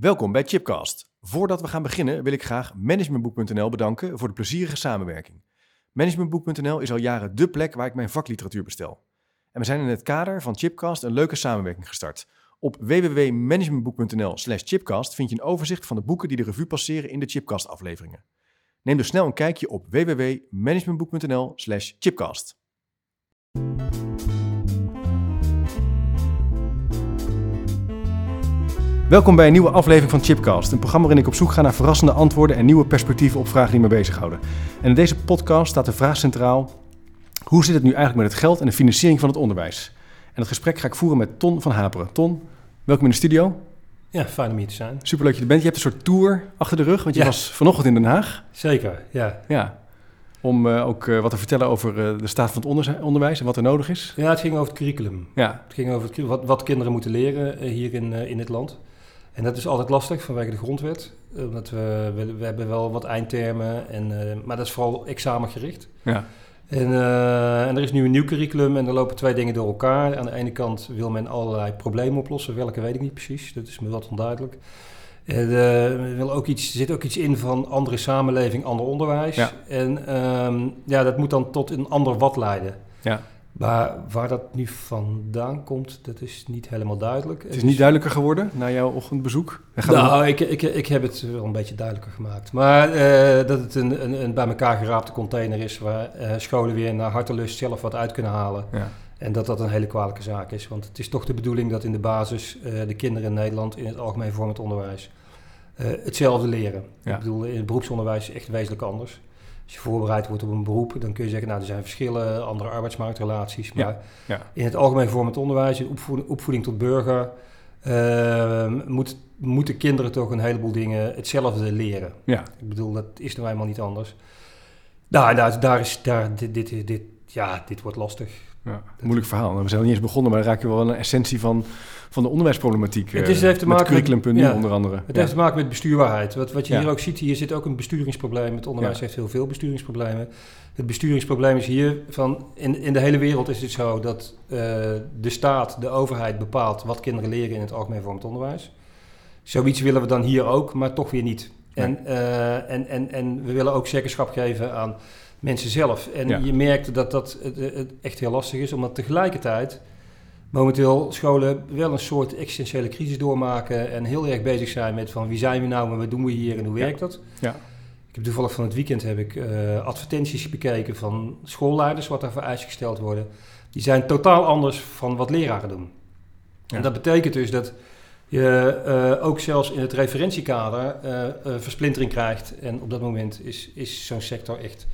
Welkom bij Chipcast. Voordat we gaan beginnen wil ik graag Managementboek.nl bedanken voor de plezierige samenwerking. Managementboek.nl is al jaren dé plek waar ik mijn vakliteratuur bestel. En we zijn in het kader van Chipcast een leuke samenwerking gestart. Op www.managementboek.nl/slash chipcast vind je een overzicht van de boeken die de revue passeren in de Chipcast-afleveringen. Neem dus snel een kijkje op www.managementboek.nl/slash chipcast. Welkom bij een nieuwe aflevering van Chipcast, een programma waarin ik op zoek ga naar verrassende antwoorden en nieuwe perspectieven op vragen die me bezighouden. En in deze podcast staat de vraag centraal: hoe zit het nu eigenlijk met het geld en de financiering van het onderwijs? En dat gesprek ga ik voeren met Ton van Haperen. Ton, welkom in de studio. Ja, fijn om hier te zijn. Superleuk dat je er bent. Je hebt een soort tour achter de rug, want je Ja. was vanochtend in Den Haag. Zeker, ja. Ja. Om eh, ook eh, wat te vertellen over eh, de staat van het onderwijs en wat er nodig is. Ja, het ging over het curriculum. Ja, Het ging over het, wat, wat kinderen moeten leren hier in, in dit land. En dat is altijd lastig vanwege de grondwet. eh, Omdat we, we, we hebben wel wat eindtermen, en, eh, maar dat is vooral examengericht. ja, En, eh, en er is nu een nieuw curriculum en er lopen twee dingen door elkaar. Aan de ene kant wil men allerlei problemen oplossen. Welke weet ik niet precies, dat is me wat onduidelijk. En, wil ook iets, er zit ook iets in van andere samenleving, ander onderwijs. Ja. En ehm, ja, dat moet dan tot een ander wat leiden. ja. Maar waar dat nu vandaan komt, dat is niet helemaal duidelijk. Het is niet duidelijker geworden na jouw ochtendbezoek. Nou, ik, ik, ik heb het wel een beetje duidelijker gemaakt. Maar eh, dat het een, een, een bij elkaar geraapte container is waar eh, scholen weer naar hartelust zelf wat uit kunnen halen. Ja. En dat dat een hele kwalijke zaak is. Want het is toch de bedoeling dat in de basis eh, de kinderen in Nederland in het algemeen vormend onderwijs hetzelfde leren. Ja. Ik bedoel, in het beroepsonderwijs is echt wezenlijk anders. Als je voorbereid wordt op een beroep, dan kun je zeggen, nou, er zijn verschillen, andere arbeidsmarktrelaties. Maar Ja, ja. in het algemeen vormend onderwijs, in opvoeding, opvoeding tot burger, eh, moet, moeten kinderen toch een heleboel dingen hetzelfde leren. Ja, Ik bedoel, dat is nou eenmaal niet anders. Nou, daar, daar is, daar, dit, dit, dit, ja, dit wordt lastig. Ja. moeilijk verhaal. Nou, We zijn nog niet eens begonnen, maar dan raak je wel de essentie van, van de onderwijsproblematiek. Het eh, is- heeft te maken met- curriculum.nu ja. onder andere. Het Ja. heeft te maken met bestuurbaarheid. Wat, wat je Ja. hier ook ziet, hier zit ook een besturingsprobleem. Het onderwijs heeft heel veel besturingsproblemen. Het besturingsprobleem is hier van, in, in de hele wereld is het zo dat eh, de staat, de overheid bepaalt wat kinderen leren in het algemeen vormend onderwijs. Zoiets willen we dan hier ook, maar toch weer niet. En, eh, en, en, en we willen ook zeggenschap geven aan mensen zelf. En Ja. je merkt dat dat het, het echt heel lastig is, omdat tegelijkertijd momenteel scholen wel een soort existentiële crisis doormaken en heel erg bezig zijn met van wie zijn we nou en wat doen we hier en hoe werkt dat. Ja. Ik heb toevallig van het weekend heb ik eh, advertenties bekeken van schoolleiders, wat daar voor eisen gesteld worden. Die zijn totaal anders van wat leraren doen. Ja. En dat betekent dus dat je eh, ook zelfs in het referentiekader eh, eh, versplintering krijgt. En op dat moment is, is zo'n sector echt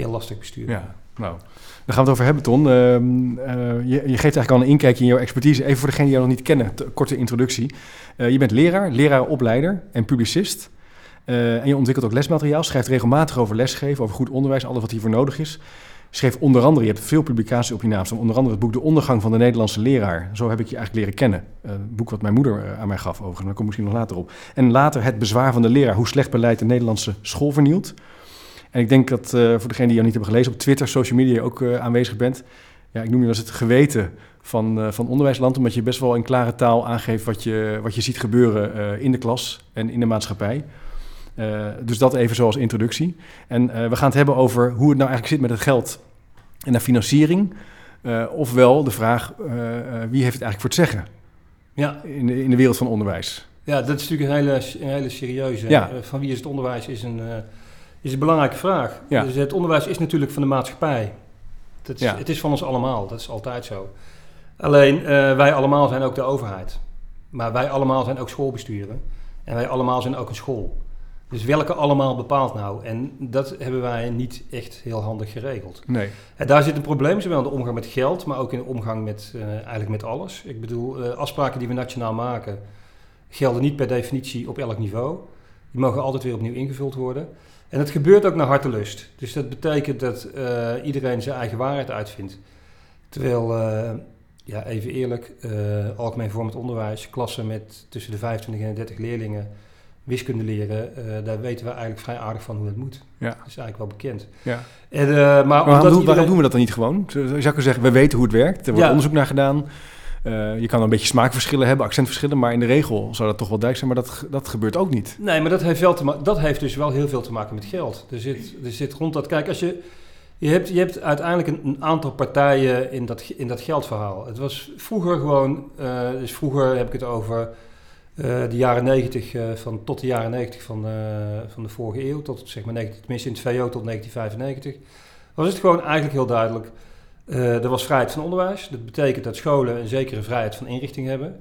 heel lastig besturen. Ja, nou, daar gaan we het over hebben, Ton. Ehm, eh, je, je geeft eigenlijk al een inkijkje in jouw expertise. Even voor degenen die jou nog niet kennen, te- korte introductie. Eh, je bent leraar, leraaropleider en publicist. Eh, en je ontwikkelt ook lesmateriaal, schrijft regelmatig over lesgeven, over goed onderwijs, alles wat hiervoor nodig is. Schreef onder andere, je hebt veel publicaties op je naam onder andere het boek De Ondergang van de Nederlandse Leraar. Zo heb ik je eigenlijk leren kennen. Een boek wat mijn moeder aan mij gaf overigens, daar kom ik misschien nog later op. En later Het Bezwaar van de Leraar, hoe slecht beleid de Nederlandse school vernielt. En ik denk dat eh, voor degenen die jou niet hebben gelezen, op Twitter, social media ook eh, aanwezig bent. Ja, ik noem je eens het geweten van, eh, van onderwijsland, omdat je best wel in klare taal aangeeft wat je, wat je ziet gebeuren in de klas en in de maatschappij. Dus dat even zoals introductie. En we gaan het hebben over hoe het nou eigenlijk zit met het geld en de financiering. Ofwel de vraag, wie heeft het eigenlijk voor het zeggen Ja, in de, in de wereld van onderwijs? ja, dat is natuurlijk een hele, een hele serieuze. Ja. Van wie is het onderwijs is een, is een belangrijke vraag. Ja. Dus het onderwijs is natuurlijk van de maatschappij. Is, Ja. Het is van ons allemaal, dat is altijd zo. Alleen eh, wij allemaal zijn ook de overheid. Maar wij allemaal zijn ook schoolbesturen. En wij allemaal zijn ook een school. Dus welke allemaal bepaalt nou? En dat hebben wij niet echt heel handig geregeld. Nee. En daar zit een probleem, zowel in de omgang met geld, maar ook in de omgang met eh, eigenlijk met alles. Ik bedoel, eh, afspraken die we nationaal maken, gelden niet per definitie op elk niveau. Die mogen altijd weer opnieuw ingevuld worden. En het gebeurt ook naar hartelust. Dus dat betekent dat eh, iedereen zijn eigen waarheid uitvindt. Terwijl, eh, ja, even eerlijk, eh, algemeen vormend onderwijs, klassen met tussen de 25 en de 30 leerlingen wiskunde leren, daar weten we eigenlijk vrij aardig van hoe dat moet. Ja. Dat is eigenlijk wel bekend. Ja. En, maar Maar waarom, omdat doen, iedereen- waarom doen we dat dan niet gewoon? Zou kunnen zeggen, we weten hoe het werkt. Er wordt Ja. onderzoek naar gedaan. Je kan een beetje smaakverschillen hebben, accentverschillen, maar in de regel zou dat toch wel duidelijk zijn, maar dat, dat gebeurt ook niet. Nee, maar dat heeft, wel te dat heeft dus wel heel veel te maken met geld. Er zit, er zit rond dat, kijk, als je, je hebt, je hebt uiteindelijk een, aantal partijen in dat, in dat geldverhaal. Het was vroeger gewoon, dus vroeger heb ik het over de jaren 90, van, tot de jaren 90 van, van de vorige eeuw, tot zeg maar, tenminste in het VO tot 1995, was het gewoon eigenlijk heel duidelijk er was vrijheid van onderwijs. Dat betekent dat scholen een zekere vrijheid van inrichting hebben.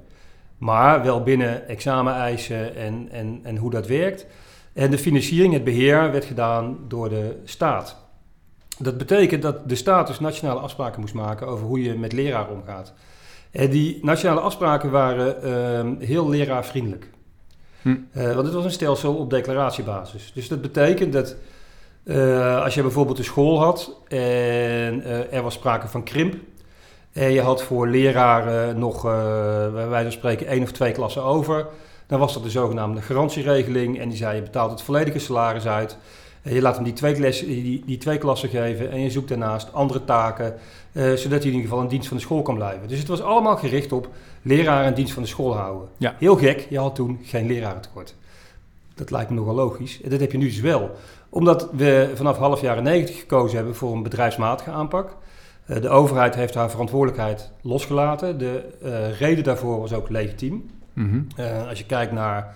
Maar wel binnen exameneisen en, en, en hoe dat werkt. En de financiering, het beheer, werd gedaan door de staat. Dat betekent dat de staat dus nationale afspraken moest maken over hoe je met leraar omgaat. En die nationale afspraken waren uh, heel leraarvriendelijk. Hm. Uh, want het was een stelsel op declaratiebasis. Dus dat betekent dat uh, als je bijvoorbeeld een school had en uh, er was sprake van krimp. En je had voor leraren nog, uh, bij wijze van spreken, één of twee klassen over. Dan was dat de zogenaamde garantieregeling. En die zei, je betaalt het volledige salaris uit. En je laat hem die twee, klassen, die, die twee klassen geven. En je zoekt daarnaast andere taken. zodat hij in ieder geval in dienst van de school kan blijven. Dus het was allemaal gericht op leraren in dienst van de school houden. Ja. Heel gek, je had toen geen lerarentekort. Dat lijkt me nogal logisch. En dat heb je nu dus wel omdat we vanaf half jaren 90 gekozen hebben voor een bedrijfsmatige aanpak. Uh, de overheid heeft haar verantwoordelijkheid losgelaten. De uh, reden daarvoor was ook legitiem. Mm uh, als je kijkt naar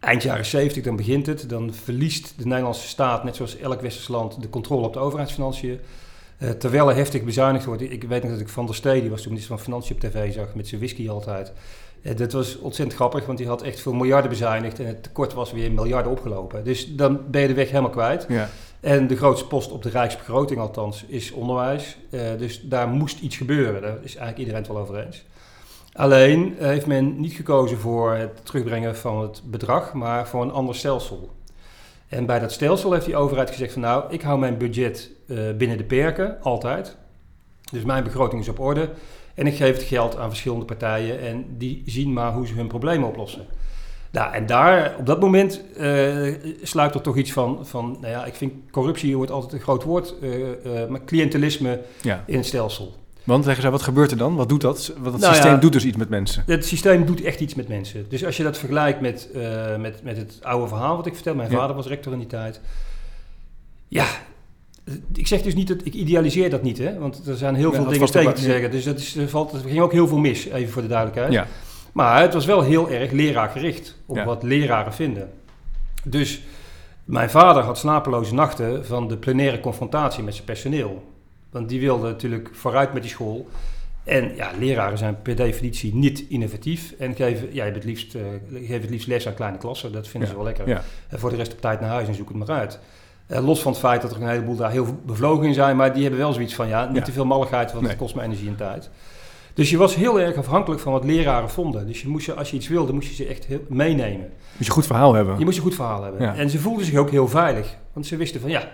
eind jaren 70, dan begint het. Dan verliest de Nederlandse staat, net zoals elk westers land, de controle op de overheidsfinanciën. terwijl er heftig bezuinigd wordt. Ik weet nog dat ik Van der Stee, die was toen minister van Financiën op tv, zag met zijn whisky altijd. Uh, dat was ontzettend grappig, want die had echt veel miljarden bezuinigd en het tekort was weer miljarden opgelopen. Dus dan ben je de weg helemaal kwijt. Ja. En de grootste post op de rijksbegroting althans is onderwijs. Uh, dus daar moest iets gebeuren, daar is eigenlijk iedereen het wel over eens. Alleen uh, heeft men niet gekozen voor het terugbrengen van het bedrag, maar voor een ander stelsel. En bij dat stelsel heeft die overheid gezegd van nou, ik hou mijn budget binnen de perken, altijd. Dus mijn begroting is op orde. En ik geef het geld aan verschillende partijen en die zien maar hoe ze hun problemen oplossen. Nou, en daar, op dat moment uh, sluit er toch iets van, van, nou ja, ik vind corruptie wordt altijd een groot woord, uh, uh, maar cliëntelisme ja. in het stelsel. Want zeggen ze, wat gebeurt er dan? Wat doet dat? Want het nou systeem doet dus iets met mensen. Het systeem doet echt iets met mensen. Dus als je dat vergelijkt met, met, met het oude verhaal wat ik vertel, mijn vader was rector in die tijd. Ja, ik zeg dus niet dat ik idealiseer dat niet, hè? want er zijn heel veel dingen tegen te zeggen. Dus dat is, er, valt, er ging ook heel veel mis, even voor de duidelijkheid. Ja. Maar het was wel heel erg leraargericht op wat leraren vinden. Dus mijn vader had slapeloze nachten van de plenaire confrontatie met zijn personeel. Want die wilde natuurlijk vooruit met die school. En ja, leraren zijn per definitie niet innovatief en geven, ja, het liefst, uh, geven het liefst les aan kleine klassen. Dat vinden ze wel lekker. En voor de rest op tijd naar huis en zoek het maar uit. Uh, los van het feit dat er een heleboel daar heel bevlogen in zijn, maar die hebben wel zoiets van, ja, niet te veel malligheid, want het kost me energie en tijd. Dus je was heel erg afhankelijk van wat leraren vonden. Dus je moest je, als je iets wilde, moest je ze echt heel meenemen. Moest je een goed verhaal hebben. Je moest een goed verhaal hebben. En ze voelden zich ook heel veilig. Want ze wisten van, ja,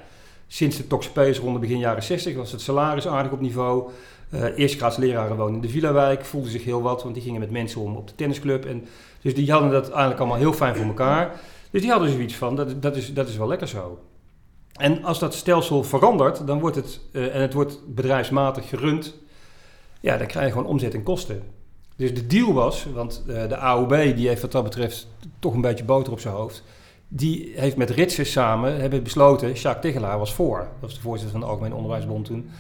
sinds de Toxpees rond begin jaren 60 was het salaris aardig op niveau. Uh, woonden in de Villa-wijk, voelden zich heel wat, want die gingen met mensen om op de tennisclub. En, dus die hadden dat eigenlijk allemaal heel fijn voor elkaar. Dus die hadden zoiets van, dat, dat, is, dat is wel lekker zo. En als dat stelsel verandert, dan wordt het, uh, en het wordt bedrijfsmatig gerund, ja, dan krijg je gewoon omzet en kosten. Dus de deal was, want uh, de AOB die heeft wat dat betreft toch een beetje boter op zijn hoofd. Die heeft met Ritsen samen hebben besloten, Jacques Tegelaar was voor. Dat was de voorzitter van de Algemene Onderwijsbond toen.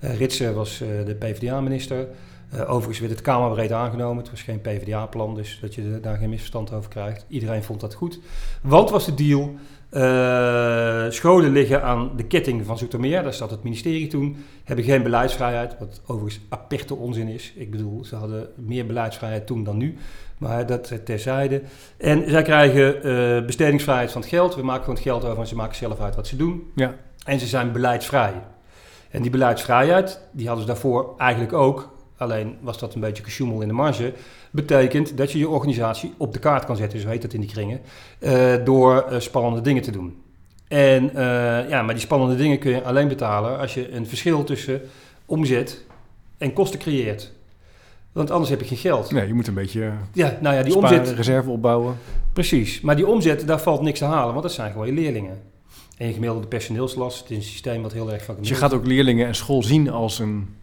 Uh, Ritsen was de PvdA-minister. overigens werd het Kamerbreed aangenomen. Het was geen PvdA-plan, dus dat je daar geen misverstand over krijgt. Iedereen vond dat goed. Wat was de deal? Uh, scholen liggen aan de ketting van Zoetermeer, daar staat het ministerie toen, hebben geen beleidsvrijheid, wat overigens aperte onzin is. Ik bedoel, ze hadden meer beleidsvrijheid toen dan nu, maar dat terzijde. En zij krijgen uh, bestedingsvrijheid van het geld, we maken gewoon het geld over en ze maken zelf uit wat ze doen. Ja. En ze zijn beleidsvrij. En die beleidsvrijheid, die hadden ze daarvoor eigenlijk ook, alleen was dat een beetje gesjoemel in de marge betekent dat je je organisatie op de kaart kan zetten, zo heet dat in die kringen, uh, door uh, spannende dingen te doen. En uh, ja, maar die spannende dingen kun je alleen betalen als je een verschil tussen omzet en kosten creëert. Want anders heb je geen geld. Nee, je moet een beetje ja, nou ja, die omzet, reserve opbouwen. Precies, maar die omzet, daar valt niks te halen, want dat zijn gewoon je leerlingen. En je gemiddelde personeelslast, het is een systeem wat heel erg van... Dus je gaat ook leerlingen en school zien als een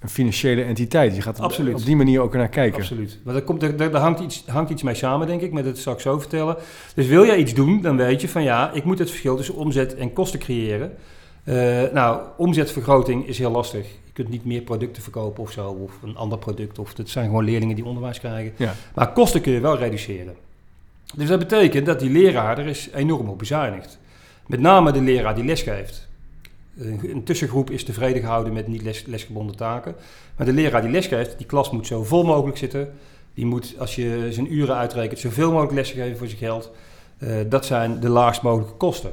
een financiële entiteit. Je gaat Absoluut. op die manier ook naar kijken. Absoluut. Maar daar, komt, daar hangt, iets, hangt iets mee samen, denk ik, met het straks zo vertellen. Dus wil jij iets doen, dan weet je van ja, ik moet het verschil tussen omzet en kosten creëren. Uh, nou, omzetvergroting is heel lastig. Je kunt niet meer producten verkopen of zo, of een ander product. Of het zijn gewoon leerlingen die onderwijs krijgen. Ja. Maar kosten kun je wel reduceren. Dus dat betekent dat die leraar er is enorm op bezuinigd. Met name de leraar die lesgeeft. Een tussengroep is tevreden gehouden met niet les, lesgebonden taken. Maar de leraar die lesgeeft, die klas moet zo vol mogelijk zitten. Die moet, als je zijn uren uitrekent, zoveel mogelijk lessen geven voor zijn geld. Uh, dat zijn de laagst mogelijke kosten.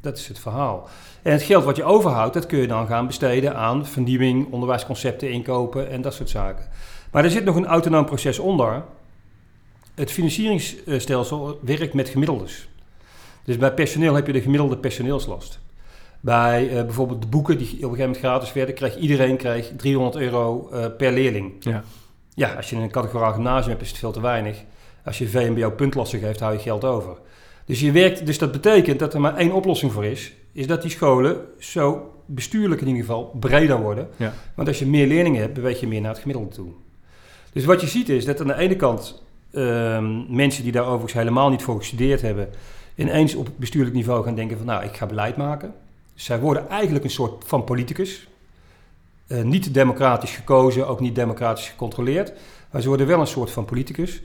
Dat is het verhaal. En het geld wat je overhoudt, dat kun je dan gaan besteden aan vernieuwing, onderwijsconcepten inkopen en dat soort zaken. Maar er zit nog een autonoom proces onder. Het financieringsstelsel werkt met gemiddeldes. Dus bij personeel heb je de gemiddelde personeelslast. Bij uh, bijvoorbeeld de boeken die op een gegeven moment gratis werden, kreeg iedereen kreeg 300 euro uh, per leerling. Ja. ja, als je een categoraal gymnasium hebt, is het veel te weinig. Als je VMBO puntlassen geeft, hou je geld over. Dus, je werkt, dus dat betekent dat er maar één oplossing voor is. Is dat die scholen zo bestuurlijk in ieder geval breder worden. Ja. Want als je meer leerlingen hebt, beweeg je meer naar het gemiddelde toe. Dus wat je ziet is dat aan de ene kant um, mensen die daar overigens helemaal niet voor gestudeerd hebben, ineens op bestuurlijk niveau gaan denken van nou, ik ga beleid maken. Zij worden eigenlijk een soort van politicus. Uh, niet democratisch gekozen, ook niet democratisch gecontroleerd. Maar ze worden wel een soort van politicus.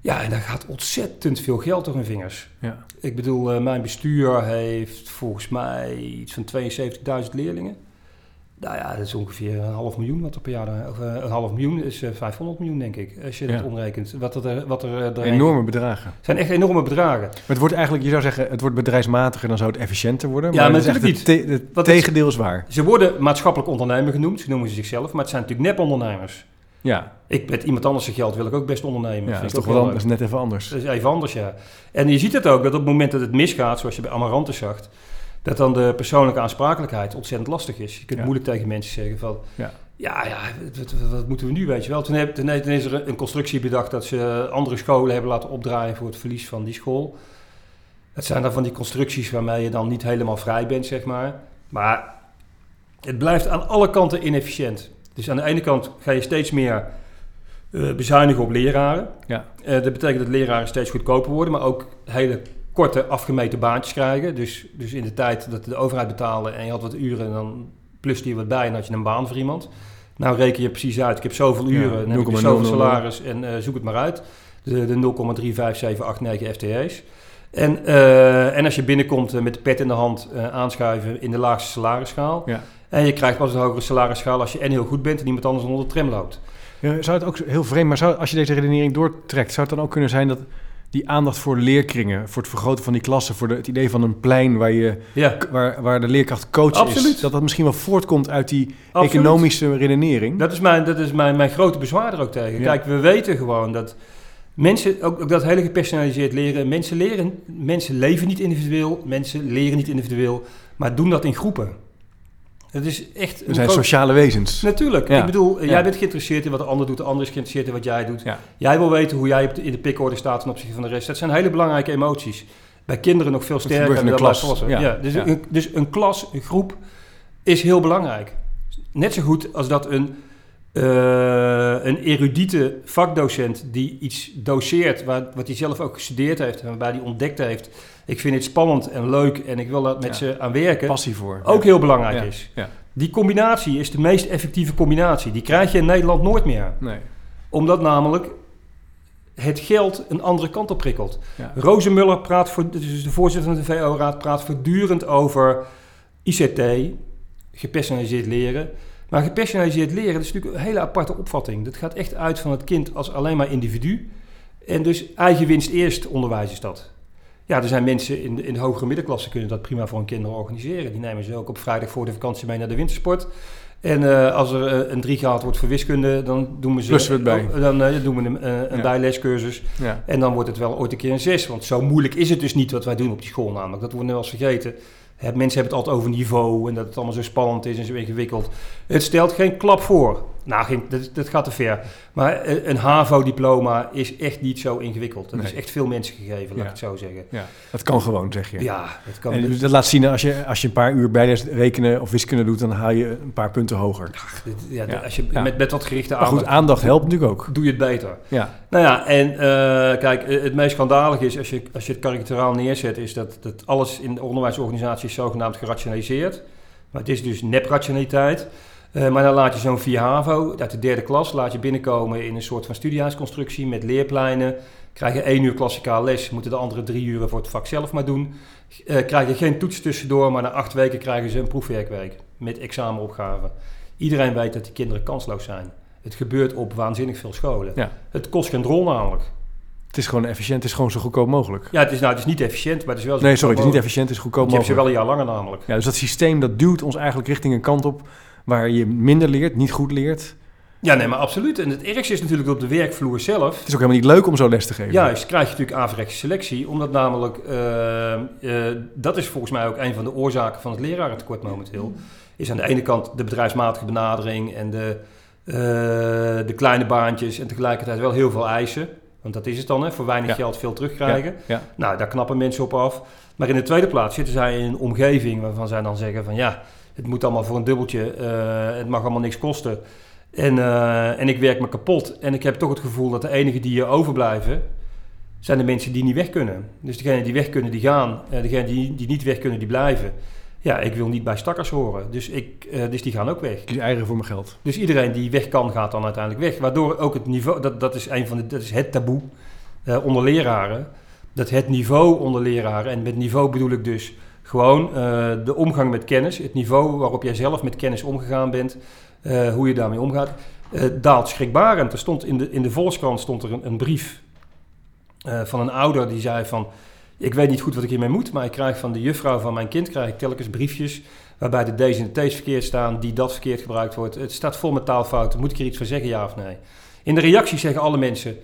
Ja, en daar gaat ontzettend veel geld door hun vingers. Ja. Ik bedoel, uh, mijn bestuur heeft volgens mij iets van 72.000 leerlingen. Nou ja, dat is ongeveer een half miljoen wat er per jaar... Of, uh, een half miljoen is uh, 500 miljoen, denk ik, als je Ja. dat omrekent. Wat er, wat er Enorme bedragen. zijn echt enorme bedragen. Maar het wordt eigenlijk, je zou zeggen, het wordt bedrijfsmatiger, dan zou het efficiënter worden. Ja, maar maar het natuurlijk het, te- het Wat tegendeel is waar. Ze worden maatschappelijk ondernemer genoemd, ze noemen ze zichzelf, maar het zijn natuurlijk nepondernemers. Ja, Ik met iemand anders zijn geld wil ik ook best ondernemen. ja dat is toch wel is net even anders. Dat is even anders, ja. En je ziet het ook, dat op het moment dat het misgaat, zoals je bij Amarantus zag, dat dan de persoonlijke aansprakelijkheid ontzettend lastig is. Je kunt Ja. moeilijk tegen mensen zeggen van, Ja. ja, ja, wat, moeten we nu, weet je wel. Toen, heb, toen, toen is er een constructie bedacht dat ze andere scholen hebben laten opdraaien voor het verlies van die school. Het zijn dan van die constructies waarmee je dan niet helemaal vrij bent, zeg maar. Maar het blijft aan alle kanten inefficiënt. Dus aan de ene kant ga je steeds meer eh, bezuinigen op leraren. Ja. Eh, dat betekent dat leraren steeds goedkoper worden, maar ook hele korte afgemeten baantjes krijgen. Dus, dus in de tijd dat de overheid betaalde en je had wat uren, en dan pluste je wat bij en had je een baan voor iemand. Nou reken je precies uit, ik heb zoveel Ja, uren, dan heb ik dus 0,000. zoveel salaris en eh, zoek het maar uit. De, de 0,35789 FTE's. En, eh, en als je binnenkomt eh, met de pet in de hand eh, aanschuiven in de laagste salarisschaal. Ja. En je krijgt pas een hogere salarisschaal als je en heel goed bent en iemand anders onder de tram loopt. Ja, Zou het ook heel vreemd, maar zou, als je deze redenering doortrekt, zou het dan ook kunnen zijn dat die aandacht voor leerkringen, voor het vergroten van die klassen, voor de, het idee van een plein waar, je, Ja, waar, waar de leerkracht coach is, dat dat misschien wel voortkomt uit die absoluut. economische redenering? Dat is mijn, dat is mijn, mijn grote bezwaar er ook tegen. Ja. Kijk, we weten gewoon dat mensen, ook, ook dat hele gepersonaliseerd leren, mensen leren, mensen leven niet individueel, mensen leren niet individueel, maar doen dat in groepen. Het is echt We zijn groot- sociale wezens. Natuurlijk. Ja. Ik bedoel, eh, Ja. jij bent geïnteresseerd in wat de ander doet, de ander is geïnteresseerd in wat jij doet. Ja. Jij wil weten hoe jij in de pikorde staat ten opzichte van de rest. Dat zijn hele belangrijke emoties. Bij kinderen nog veel sterker dan bij klas. volwassenen. Ja. Ja. dus. Een, dus een klas, een groep, is heel belangrijk. Net zo goed als dat een, eh, een erudite vakdocent die iets doseert, waar, wat hij zelf ook gestudeerd heeft en waarbij hij ontdekt heeft. Ik vind het spannend en leuk en ik wil daar met Ja. ze aan werken. Passie voor. Ook Ja. heel belangrijk Ja. is. Ja. Die combinatie is de meest effectieve combinatie. Die krijg je in Nederland nooit meer. Nee. Omdat namelijk het geld een andere kant op prikkelt. Rozenmuller praat voor, dus de voorzitter van de VO-raad praat voortdurend over ICT, gepersonaliseerd leren. Maar gepersonaliseerd leren dat is natuurlijk een hele aparte opvatting. Dat gaat echt uit van het kind als alleen maar individu. En dus eigen winst eerst onderwijs is dat. Ja, er zijn mensen in de, in de hogere middenklasse kunnen dat prima voor hun kinderen organiseren. Die nemen ze ook op vrijdag voor de vakantie mee naar de wintersport. En eh, als er eh, een 3 gehaald wordt voor wiskunde, dan doen we ze het bij. dan eh, doen we een, een Ja. bijlescursus. Ja. En dan wordt het wel ooit een keer een 6. Want zo moeilijk is het dus niet wat wij doen op die school namelijk. Dat wordt nu wel eens vergeten. Mensen hebben het altijd over niveau en dat het allemaal zo spannend is en zo ingewikkeld. Het stelt geen klap voor. Nou, geen, dat, dat gaat te ver. Maar een een HAVO-diploma is echt niet zo ingewikkeld. Dat Nee. is echt veel mensen gegeven, laat Ja. ik het zo zeggen. Ja, dat kan gewoon, zeg je. Ja, dat kan. En dat laat zien, als je, als je een paar uur bijles rekenen of wiskunde doet, dan haal je een paar punten hoger. Dit- ja, Ja. Als je met, met wat gerichte Maar goed, aandacht aandacht helpt natuurlijk ook. doe je het beter. Ja, Nou ja, en eh, kijk, eh, het meest schandalige is als je, als je het karikaturaal neerzet, is dat, dat alles in de onderwijsorganisatie is zogenaamd gerationaliseerd. Maar het is dus neprationaliteit. Eh maar dan laat je zo'n 4 HAVO uit de derde klas laat je binnenkomen in een soort van studiehuisconstructie met leerpleinen. Krijgen één uur klassikaal les, moeten de andere drie uren voor het vak zelf maar doen. Eh krijgen geen toets tussendoor, maar na acht weken krijgen ze een proefwerkweek met examenopgaven. Iedereen weet dat die kinderen kansloos zijn. Het gebeurt op waanzinnig veel scholen. Ja. Het kost geen drol namelijk. het is gewoon efficiënt, het is gewoon zo goedkoop mogelijk. Ja, het is, nou, het is niet efficiënt, maar het is wel zo Nee, sorry, het is niet efficiënt, het is goedkoop mogelijk. Je hebt ze wel een jaar langer namelijk. Ja, dus dat systeem dat duwt ons eigenlijk richting een kant op waar je minder leert, niet goed leert. Ja, nee, maar absoluut. En het ergste is natuurlijk op de werkvloer zelf. Het is ook helemaal niet leuk om zo les te geven. Juist, krijg je natuurlijk averechtse selectie. Omdat namelijk, eh, eh, dat is volgens mij ook een van de oorzaken van het lerarentekort momenteel. Is aan de ene kant de bedrijfsmatige benadering en de, eh, de kleine baantjes. En tegelijkertijd wel heel veel eisen. Want dat is het dan, hè, voor weinig Ja. geld veel terugkrijgen. Ja, Nou, daar knappen mensen op af. Maar in de tweede plaats zitten zij in een omgeving waarvan zij dan zeggen van ja, het moet allemaal voor een dubbeltje, eh, het mag allemaal niks kosten. En, eh, en ik werk me kapot. En ik heb toch het gevoel dat de enigen die hier overblijven, zijn de mensen die niet weg kunnen. Dus degenen die weg kunnen, die gaan. Uh, degenen die, die niet weg kunnen, die blijven. Ja, ik wil niet bij stakkers horen. Dus, ik, eh, dus die gaan ook weg. kies eigen voor mijn geld. Dus iedereen die weg kan, gaat dan uiteindelijk weg. Waardoor ook het niveau, dat, dat is een van de, dat is het taboe eh, onder leraren. Dat het niveau onder leraren, en met niveau bedoel ik dus gewoon eh, de omgang met kennis, het niveau waarop jij zelf met kennis omgegaan bent, eh, hoe je daarmee omgaat, eh, daalt schrikbarend. Er stond in de, in de Volkskrant stond er een, een brief van een ouder die zei van, ik weet niet goed wat ik hiermee moet, maar ik krijg van de juffrouw van mijn kind krijg ik telkens briefjes waarbij de D's en de T's verkeerd staan, die dat verkeerd gebruikt wordt. Het staat vol met taalfouten. Moet ik hier iets van zeggen, ja of nee? In de reacties zeggen alle mensen,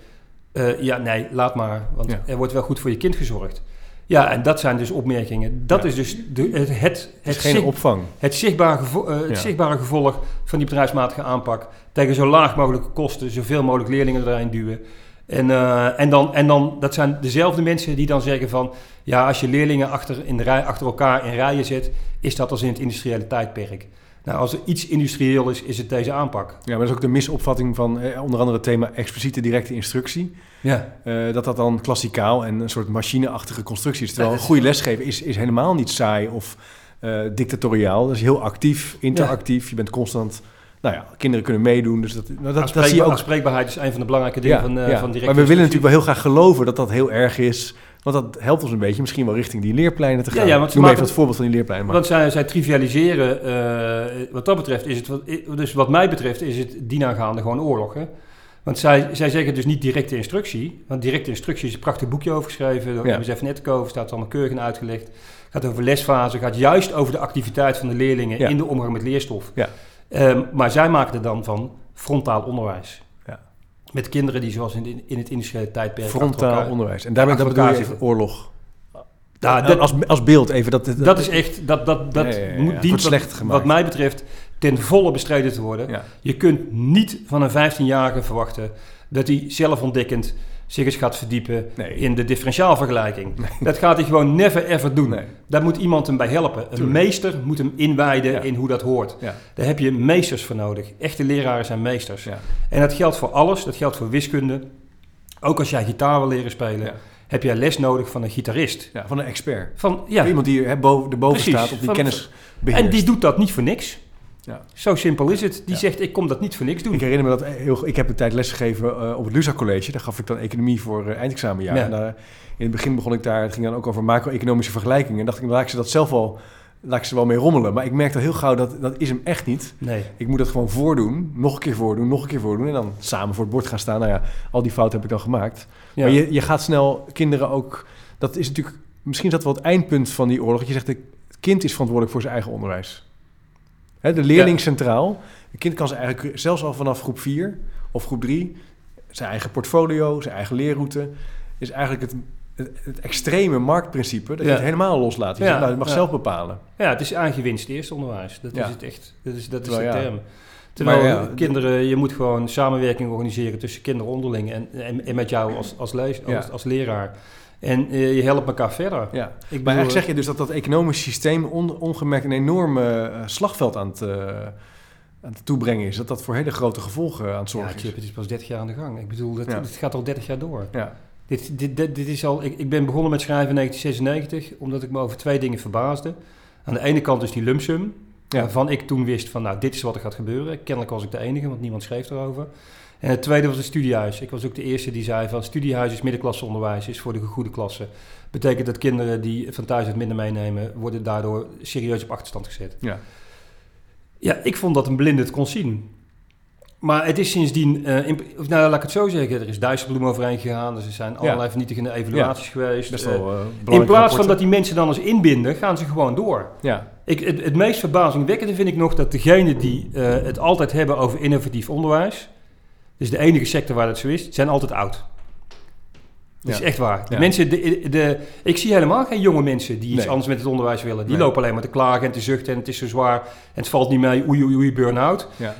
ja, nee, laat maar, want Ja. er wordt wel goed voor je kind gezorgd. Ja, en dat zijn dus opmerkingen. Dat Ja. is dus de, het, het, Het is geen zicht- opvang. het, zichtbare, gevo- eh, het Ja. zichtbare gevolg van die bedrijfsmatige aanpak. Tegen zo laag mogelijke kosten, zoveel mogelijk leerlingen erin duwen. En, eh, en, dan, en dan, dat zijn dezelfde mensen die dan zeggen van... ja, als je leerlingen achter, in de rij, achter elkaar in rijen zet... is dat als in het industriële tijdperk. Nou, als er iets industrieel is, is het deze aanpak. Ja, maar dat is ook de misopvatting van eh, onder andere het thema expliciete directe instructie. Ja. Eh, dat dat dan klassikaal en een soort machineachtige constructie is. Terwijl een goede lesgeven is, is helemaal niet saai of eh, dictatoriaal. Dat is heel actief, interactief. Je bent constant... Nou ja, kinderen kunnen meedoen. Dus dat, nou, dat, dat zie je ook. Aanspreekbaarheid is een van de belangrijke dingen Ja, van, eh ja. van maar we willen natuurlijk wel heel graag geloven dat dat heel erg is. Want dat helpt ons een beetje misschien wel richting die leerpleinen te Ja, gaan. ja, want ze Noem even het voorbeeld van die leerpleinen. Maar. Want zij, zij trivialiseren, eh, wat dat betreft is het, dus wat mij betreft is het dienaangaande gewoon oorlog. Hè? Want zij, zij zeggen dus niet directe instructie. Want directe instructie is een prachtig boekje over geschreven. Daar Ja. hebben ze even net over, staat allemaal keurig in uitgelegd. Gaat over lesfase, gaat juist over de activiteit van de leerlingen Ja. in de omgang met leerstof. Ja. Ehm, maar zij maken er dan van frontaal onderwijs. Met kinderen die zoals in, de- in het industriële tijdperk... Frontaal elkaar- onderwijs. En daarmee dat bedoel je even oorlog. Dat- als, als beeld even. Dat, dat, Dat is echt, dat, dat, dat Ja, ja, ja, ja. moet dient slecht gemaakt. wat mij betreft ten volle bestreden te worden. Je kunt niet van een 15-jarige verwachten dat hij zelfontdekkend zich eens gaat verdiepen Nee. in de differentiaalvergelijking. Dat gaat hij gewoon never ever doen. Nee. Daar moet iemand hem bij helpen. Een Tuurlijk. meester moet hem inwijden Ja. in hoe dat hoort. Ja. Daar heb je meesters voor nodig. Echte leraren zijn meesters. Ja. En dat geldt voor alles. Dat geldt voor wiskunde. Ook als jij gitaar wil leren spelen, heb jij les nodig van een gitarist. Ja, van een expert. Van, ja, Iemand die hè, boven, erboven Precies. staat op die kennis beheerst. en die doet dat niet voor niks. Ja. Zo simpel is het. Die Ja. zegt, ik kom dat niet voor niks doen. Ik herinner me dat heel, ik heb een tijd lesgegeven uh, op het Lusa College. Daar gaf ik dan economie voor uh, eindexamenjaar. Ja. En daar, in het begin begon ik daar, het ging dan ook over macro-economische vergelijkingen. En dacht ik, dan laat ik ze dat zelf wel, laat ik ze wel mee rommelen. Maar ik merkte heel gauw dat dat is hem echt niet. Nee. Ik moet dat gewoon voordoen, nog een keer voordoen, nog een keer voordoen. En dan samen voor het bord gaan staan. Nou ja, al die fouten heb ik dan gemaakt. Maar je, je gaat snel kinderen ook... Dat is natuurlijk, misschien is dat wel het eindpunt van die oorlog. Dat je zegt, het kind is verantwoordelijk voor zijn eigen onderwijs. De leerling centraal. Het kind kan zijn eigenlijk, zelfs al vanaf groep 4 of groep 3... zijn eigen portfolio, zijn eigen leerroute... is eigenlijk het, het, het extreme marktprincipe, dat je Ja. het helemaal loslaat. Je Ja, zegt, nou, je mag ja. zelf bepalen. Ja, het is eigen winst eerst onderwijs. Dat is het echt. Dat is, dat is Terwijl, de ja. term. Terwijl de- kinderen, je moet gewoon samenwerking organiseren tussen kinderen onderling en, en, en met jou als, als, lees, als, als leraar. En eh, je helpt elkaar verder. Ja. Ik Maar eigenlijk zeg je dus dat dat economisch systeem on- ongemerkt een enorm eh, slagveld aan het, eh, aan het toebrengen is. Dat dat voor hele grote gevolgen aan het ja, zorgen Chip, is. het is pas 30 jaar aan de gang. Ik bedoel, dat, Ja. het gaat al 30 jaar door. Ja. Dit, dit, dit, dit is al, ik, ik ben begonnen met schrijven in 1996, omdat ik me over twee dingen verbaasde. Aan de ene kant is die lump sum, Ja. waarvan ik toen wist van, nou, dit is wat er gaat gebeuren. Kennelijk was ik de enige, want niemand schreef erover. En het tweede was het studiehuis. Ik was ook de eerste die zei van, studiehuis is middenklasseonderwijs, is voor de goede klasse. Betekent dat kinderen die van thuis uit minder meenemen, worden daardoor serieus op achterstand gezet. Ja. Ja, ik vond dat een blinde het kon zien. Maar het is sindsdien, eh, in- of nou laat ik het zo zeggen, er is Dijsselbloem overheen gegaan. Dus er zijn allerlei vernietigende evaluaties geweest. Best Eh, wel eh, in plaats van dat die mensen dan eens inbinden, gaan ze gewoon door. Ja, Ik, het, het meest verbazingwekkende vind ik nog dat degenen die eh, het altijd hebben over innovatief onderwijs, dus de enige sector waar dat zo is, zijn altijd oud. Dat is echt waar. De Ja. mensen, de, de, ik zie helemaal geen jonge mensen die iets Nee. anders met het onderwijs willen. Die Nee. lopen alleen maar te klagen en te zuchten en het is zo zwaar en het valt niet mee, oei oei oei, burn-out. ja,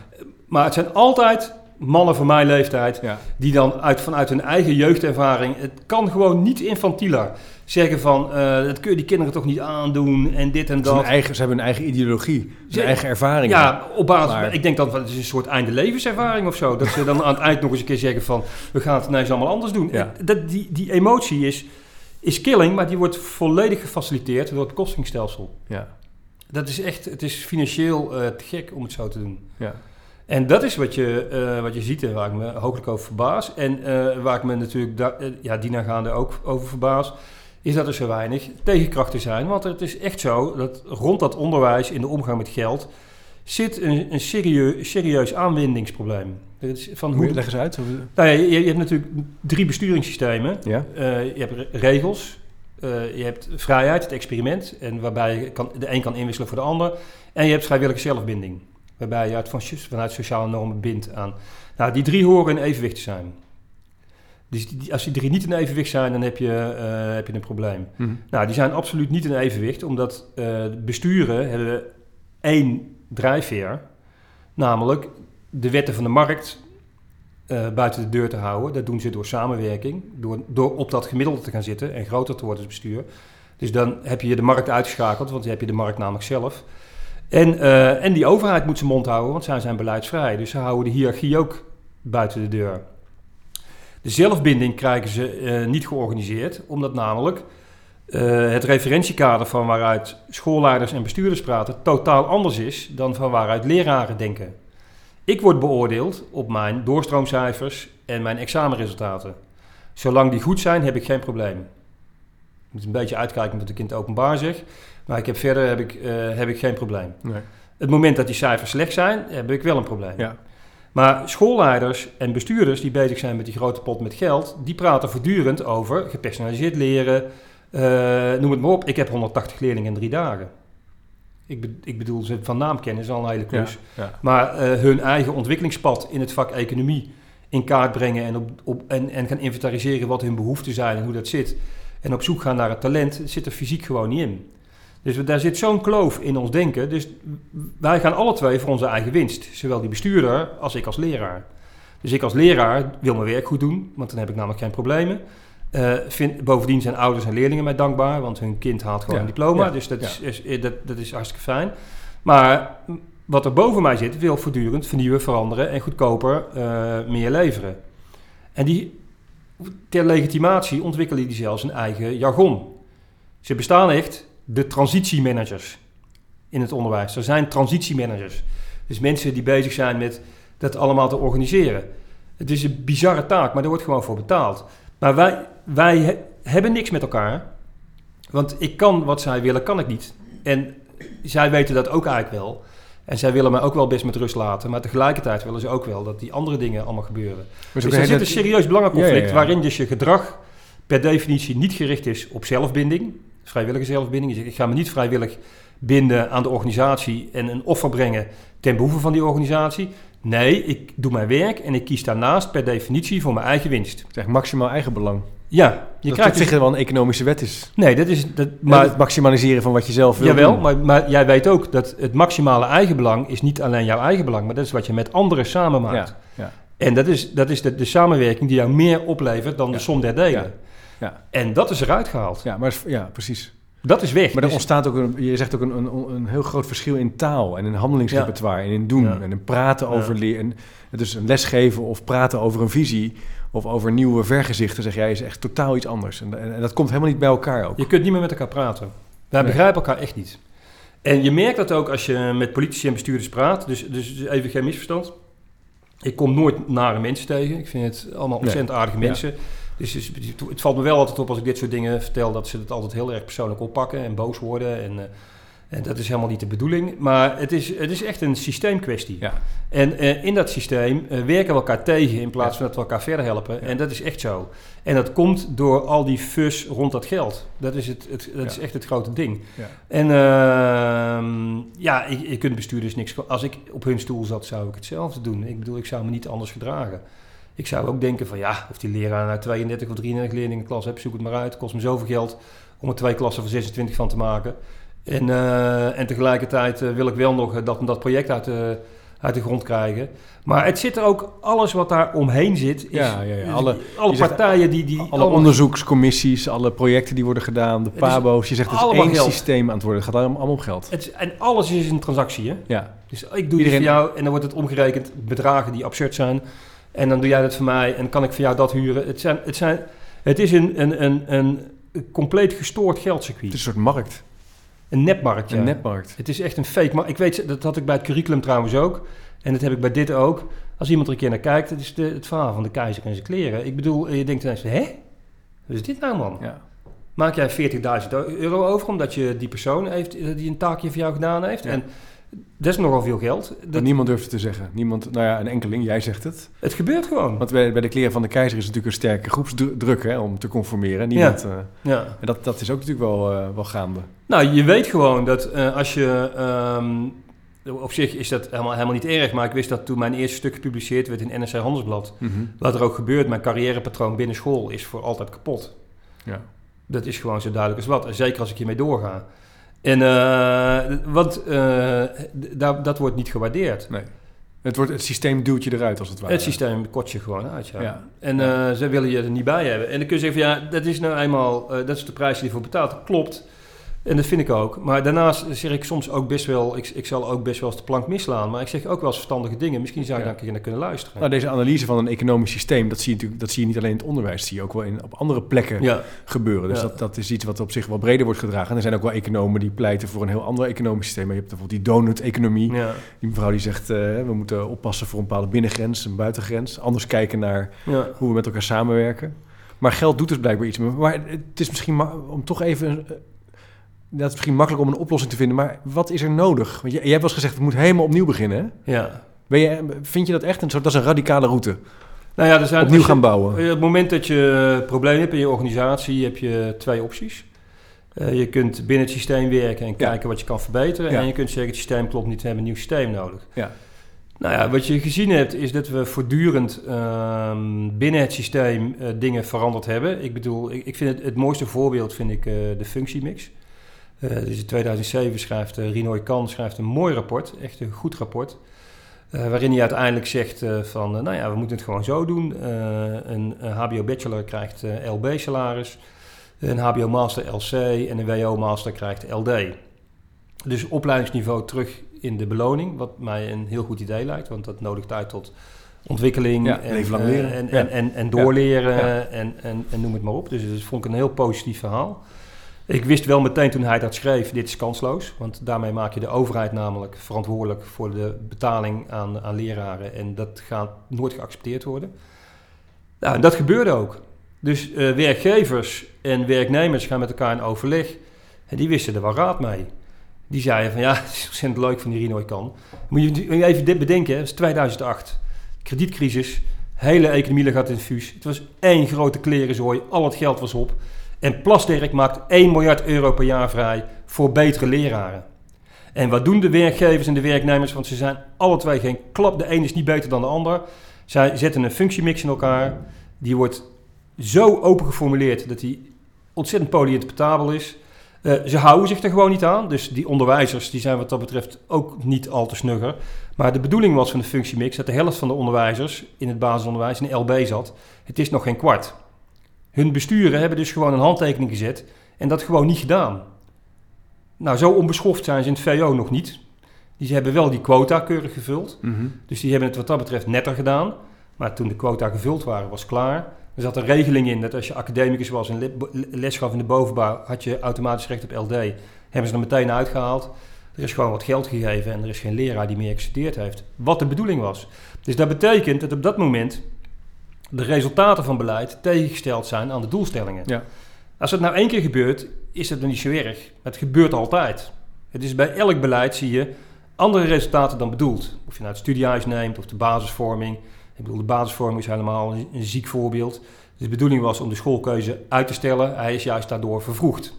Maar het zijn altijd mannen van mijn leeftijd die dan uit, vanuit hun eigen jeugdervaring, het kan gewoon niet infantieler, zeggen van, eh, dat kun je die kinderen toch niet aandoen en dit en Ze, hebben dat. hun eigen, ze hebben hun eigen ideologie, Ze- zijn eigen ervaringen. Ja, op basis, Maar- ik denk dat het is een soort einde levenservaring of zo. Dat ze dan aan het eind nog eens een keer zeggen van, we gaan het ineens allemaal anders doen. Ja. Dat, die, die emotie is, is killing, maar die wordt volledig gefaciliteerd door het bekostingstelsel. ja, Dat is echt, het is financieel eh, te gek om het zo te doen. ja. En dat is wat je, eh, wat je ziet en waar ik me hopelijk over verbaas. En waar ik me natuurlijk ja, dienaangaande ook over verbaas, is dat er zo weinig tegenkrachten zijn. Want het is echt zo dat rond dat onderwijs in de omgang met geld zit een, een serieus, serieus aanwindingsprobleem. Van Hoe, hoe, leg eens uit. Hoe- nou ja, je, je hebt natuurlijk drie besturingssystemen. Ja, Eh, je hebt re- regels, eh, je hebt vrijheid, het experiment, en waarbij je kan, de een kan inwisselen voor de ander. En je hebt vrijwillige zelfbinding, waarbij je uit van, vanuit sociale normen bindt aan. Nou, die drie horen in evenwicht te zijn. Dus die- als die drie niet in evenwicht zijn, dan heb je, eh, heb je een probleem. Mhm. Nou, die zijn absoluut niet in evenwicht, omdat eh, besturen hebben één drijfveer, namelijk de wetten van de markt eh, buiten de deur te houden. Dat doen ze door samenwerking, door, door op dat gemiddelde te gaan zitten en groter te worden als bestuur. Dus dan heb je de markt uitgeschakeld, want dan heb je de markt namelijk zelf. En, en die overheid moet zijn mond houden, want zij zijn beleidsvrij. Dus ze houden de hiërarchie ook buiten de deur. De zelfbinding krijgen ze eh, niet georganiseerd, omdat namelijk eh, het referentiekader van waaruit schoolleiders en bestuurders praten totaal anders is dan van waaruit leraren denken. Ik word beoordeeld op mijn doorstroomcijfers en mijn examenresultaten. Zolang die goed zijn, heb ik geen probleem. Ik moet een beetje uitkijken wat ik in het openbaar zeg, maar ik heb verder heb ik, eh, heb ik geen probleem. nee. Het moment dat die cijfers slecht zijn, heb ik wel een probleem. ja. Maar schoolleiders en bestuurders die bezig zijn met die grote pot met geld, die praten voortdurend over gepersonaliseerd leren. eh, noem het maar op. Ik heb 180 leerlingen in drie dagen. Ik, be- ik bedoel, ze van naam kennen is al een hele klus. ja. Maar eh, hun eigen ontwikkelingspad in het vak economie in kaart brengen en, op, op, en, en gaan inventariseren wat hun behoeften zijn en hoe dat zit. En op zoek gaan naar het talent, zit er fysiek gewoon niet in. Dus daar zit zo'n kloof in ons denken. Dus wij gaan alle twee voor onze eigen winst. Zowel die bestuurder als ik als leraar. Dus ik als leraar wil mijn werk goed doen, want dan heb ik namelijk geen problemen. Eh, vind, bovendien zijn ouders en leerlingen mij dankbaar, want hun kind haalt gewoon Ja, een diploma. ja, dus dat, ja. is, is- is- dat, dat is hartstikke fijn. Maar wat er boven mij zit, wil voortdurend vernieuwen, veranderen en goedkoper eh, meer leveren. En die, ter legitimatie ontwikkelen die zelfs een eigen jargon. Ze bestaan echt, de transitiemanagers in het onderwijs. Er zijn transitiemanagers. Dus mensen die bezig zijn met dat allemaal te organiseren. Het is een bizarre taak, maar daar wordt gewoon voor betaald. Maar wij, wij he- hebben niks met elkaar. Want ik kan wat zij willen, kan ik niet. En zij weten dat ook eigenlijk wel. En zij willen mij ook wel best met rust laten. Maar tegelijkertijd willen ze ook wel dat die andere dingen allemaal gebeuren. Dus ook er zit een serieus belangenconflict Ja, ja, ja. waarin dus je gedrag per definitie niet gericht is op zelfbinding. Vrijwillige zelfbinding. Je zegt, ik ga me niet vrijwillig binden aan de organisatie en een offer brengen ten behoeve van die organisatie. Nee, ik doe mijn werk en ik kies daarnaast per definitie voor mijn eigen winst. Het is echt maximaal eigenbelang. Ja, je dat krijgt op zich dus- wel een economische wet is. Nee, dat is... Dat, Maar het maximaliseren van wat je zelf wil jawel, doen. maar, maar jij weet ook dat het maximale eigenbelang is niet alleen jouw eigenbelang, maar dat is wat je met anderen samen maakt. Ja, ja. En dat is, dat is de, de samenwerking die jou meer oplevert dan de som der delen. Ja. En dat is eruit gehaald. Ja, maar ja, precies. Dat is weg. Maar er Dus- ontstaat ook een, je zegt ook een, een, een heel groot verschil in taal en in handelingsrepertoire en in doen Ja. en in praten Ja. over leer. En dus een lesgeven of praten over een visie of over nieuwe vergezichten, zeg jij, is echt totaal iets anders. En, en, en dat komt helemaal niet bij elkaar ook. Je kunt niet meer met elkaar praten. Wij Nee. begrijpen elkaar echt niet. En je merkt dat ook als je met politici en bestuurders praat. Dus, dus even geen misverstand. Ik kom nooit nare mensen tegen. Ik vind het allemaal Nee. ontzettend aardige mensen. Dus, dus het valt me wel altijd op als ik dit soort dingen vertel... dat ze het altijd heel erg persoonlijk oppakken en boos worden. En, eh, en dat is helemaal niet de bedoeling. Maar het is, het is echt een systeemkwestie. Ja. En eh, in dat systeem eh, werken we elkaar tegen in plaats Ja. van dat we elkaar verder helpen. Ja. En dat is echt zo. En dat komt door al die fus rond dat geld. Dat is, het, het, dat is echt het grote ding. Ja. En ehm, ja, je, je kunt bestuurders niks... Als ik op hun stoel zat, zou ik hetzelfde doen. Ik bedoel, ik zou me niet anders gedragen. Ik zou ook denken van ja, of die leraar nou 32 of 33 leerlingen klas heeft, zoek het maar uit. Het kost me zoveel geld om er twee klassen van 26 van te maken. En, eh, en tegelijkertijd eh, wil ik wel nog eh, dat, dat project uit de, uit de grond krijgen. Maar het zit er ook, alles wat daar omheen zit, is, Ja, ja, ja. Alle- alle partijen die... die Alle allemaal- onderzoekscommissies, alle projecten die worden gedaan, de pabo's. Je zegt het is één geld. systeem aan het worden. Het gaat allemaal om geld. Het, is- en alles is een transactie, hè? Ja, Dus ik doe dit Iedereen- voor jou en dan wordt het omgerekend bedragen die absurd zijn. En dan doe jij dat voor mij en kan ik voor jou dat huren. Het, zijn, het, zijn, het is een, een, een, een compleet gestoord geldcircuit. het is een soort markt. Een netmarkt, ja. Een netmarkt. Het is echt een fake. Maar ik weet, dat had ik bij het curriculum trouwens ook. En dat heb ik bij dit ook. Als iemand er een keer naar kijkt, het is de, het verhaal van de keizer en zijn kleren. Ik bedoel, je denkt ineens, hè? Wat is dit nou, man? Ja. Maak jij 40.000 euro over omdat je die persoon heeft eh, die een taakje voor jou gedaan heeft? Ja. En dat is nogal veel geld. Dat niemand durft het te zeggen. Niemand, nou ja, een enkeling, jij zegt het. het gebeurt gewoon. Want bij, bij de kleren van de keizer is natuurlijk een sterke groepsdruk hè, om te conformeren. Niemand, eh, Ja. en dat, dat is ook natuurlijk wel, eh, wel gaande. Nou, je weet gewoon dat eh, als je... ehm, op zich is dat helemaal, helemaal niet erg, maar ik wist dat toen mijn eerste stuk gepubliceerd werd in NRC Handelsblad, wat er ook gebeurt, mijn carrièrepatroon binnen school is voor altijd kapot. Ja. Dat is gewoon zo duidelijk als wat. En zeker als ik hiermee doorga. En uh, want uh, d- dat wordt niet gewaardeerd. Nee. Het, wordt, het systeem duwt je eruit als het ware. Het systeem kot je gewoon uit, ja. Ja. En uh, ze willen je er niet bij hebben. En dan kun je zeggen van ja, dat is nou eenmaal, dat is de prijs die je voor betaalt. Dat klopt. En dat vind ik ook. Maar daarnaast zeg ik soms ook best wel, ik, ik zal ook best wel eens de plank misslaan. Maar ik zeg ook wel eens verstandige dingen. Misschien zou je Ja. daar een keer naar kunnen luisteren. Nou, deze analyse van een economisch systeem, dat zie, je natuurlijk, dat zie je niet alleen in het onderwijs, dat zie je ook wel in, op andere plekken ja. gebeuren. Dus Ja. dat, dat is iets wat op zich wel breder wordt gedragen. En er zijn ook wel economen die pleiten voor een heel ander economisch systeem. Maar je hebt bijvoorbeeld die donut-economie. Ja. Die mevrouw die zegt, eh, we moeten oppassen voor een bepaalde binnengrens, een buitengrens. Anders kijken naar hoe we met elkaar samenwerken. Maar geld doet dus blijkbaar iets. Maar het is misschien om toch even. Dat is misschien makkelijk om een oplossing te vinden, maar wat is er nodig? Want je, je hebt wel eens gezegd, we moeten helemaal opnieuw beginnen. Hè? ja. Ben je, vind je dat echt een soort, dat is een radicale route? Nou ja, er zijn Opnieuw gaan bouwen. Op het moment dat je problemen hebt in je organisatie, heb je twee opties. Eh, je kunt binnen het systeem werken en Ja. kijken wat je kan verbeteren. Ja. En je kunt zeggen, het systeem klopt niet, we hebben een nieuw systeem nodig. Ja. Nou ja, wat je gezien hebt, is dat we voortdurend ehm, binnen het systeem eh, dingen veranderd hebben. Ik bedoel, ik, ik vind het, het mooiste voorbeeld vind ik eh, de functiemix. Eh dus in 2007 schrijft uh, Rinoy Kan schrijft een mooi rapport, echt een goed rapport. Eh, waarin hij uiteindelijk zegt eh, van, eh, nou ja, we moeten het gewoon zo doen. Eh, een, HBO-bachelor krijgt eh, LB-salaris, een HBO-master LC en een WO-master krijgt LD. Dus opleidingsniveau terug in de beloning, wat mij een heel goed idee lijkt, want dat nodigt uit tot ontwikkeling Ja, en, eh, leren. en, Ja. en, en, en doorleren Ja. En, en, en noem het maar op. Dus dat vond ik een heel positief verhaal. Ik wist wel meteen toen hij dat schreef, dit is kansloos. Want daarmee maak je de overheid namelijk verantwoordelijk voor de betaling aan, aan leraren. En dat gaat nooit geaccepteerd worden. Nou, en dat gebeurde ook. Dus eh, werkgevers en werknemers gaan met elkaar in overleg. En die wisten er wel raad mee. Die zeiden van ja, het is ontzettend leuk van die Rino kan. Moet je even dit bedenken, hè, dat is 2008. Kredietcrisis, hele economie uit in fuus. Het was één grote klerenzooi, al het geld was op. En Plasterk maakt 1 miljard euro per jaar vrij voor betere leraren. En wat doen de werkgevers en de werknemers? Want ze zijn alle twee geen klap. De een is niet beter dan de ander. Zij zetten een functiemix in elkaar. Die wordt zo open geformuleerd dat hij ontzettend polyinterpretabel is. Uh, ze houden zich er gewoon niet aan. Dus die onderwijzers die zijn wat dat betreft ook niet al te snugger. Maar de bedoeling was van de functiemix dat de helft van de onderwijzers in het basisonderwijs in LB zat. Het is nog geen kwart. Hun besturen hebben dus gewoon een handtekening gezet en dat gewoon niet gedaan. Nou, zo onbeschoft zijn ze in het VO nog niet. Die hebben wel die quota keurig gevuld. Mhm. Dus die hebben het wat dat betreft netter gedaan. Maar toen de quota gevuld waren, was klaar. Er zat een regeling in dat als je academicus was en les gaf in de bovenbouw, had je automatisch recht op LD. Hebben ze er meteen uitgehaald. Er is gewoon wat geld gegeven en er is geen leraar die meer gestudeerd heeft. Wat de bedoeling was. Dus dat betekent dat op dat moment de resultaten van beleid tegengesteld zijn aan de doelstellingen. Ja. Als het nou één keer gebeurt, is het dan niet zo erg. Het gebeurt altijd. Het is bij elk beleid zie je andere resultaten dan bedoeld. Of je nou het studiehuis neemt of de basisvorming. Ik bedoel, de basisvorming is helemaal een, een ziek voorbeeld. Dus de bedoeling was om de schoolkeuze uit te stellen. Hij is juist daardoor vervroegd.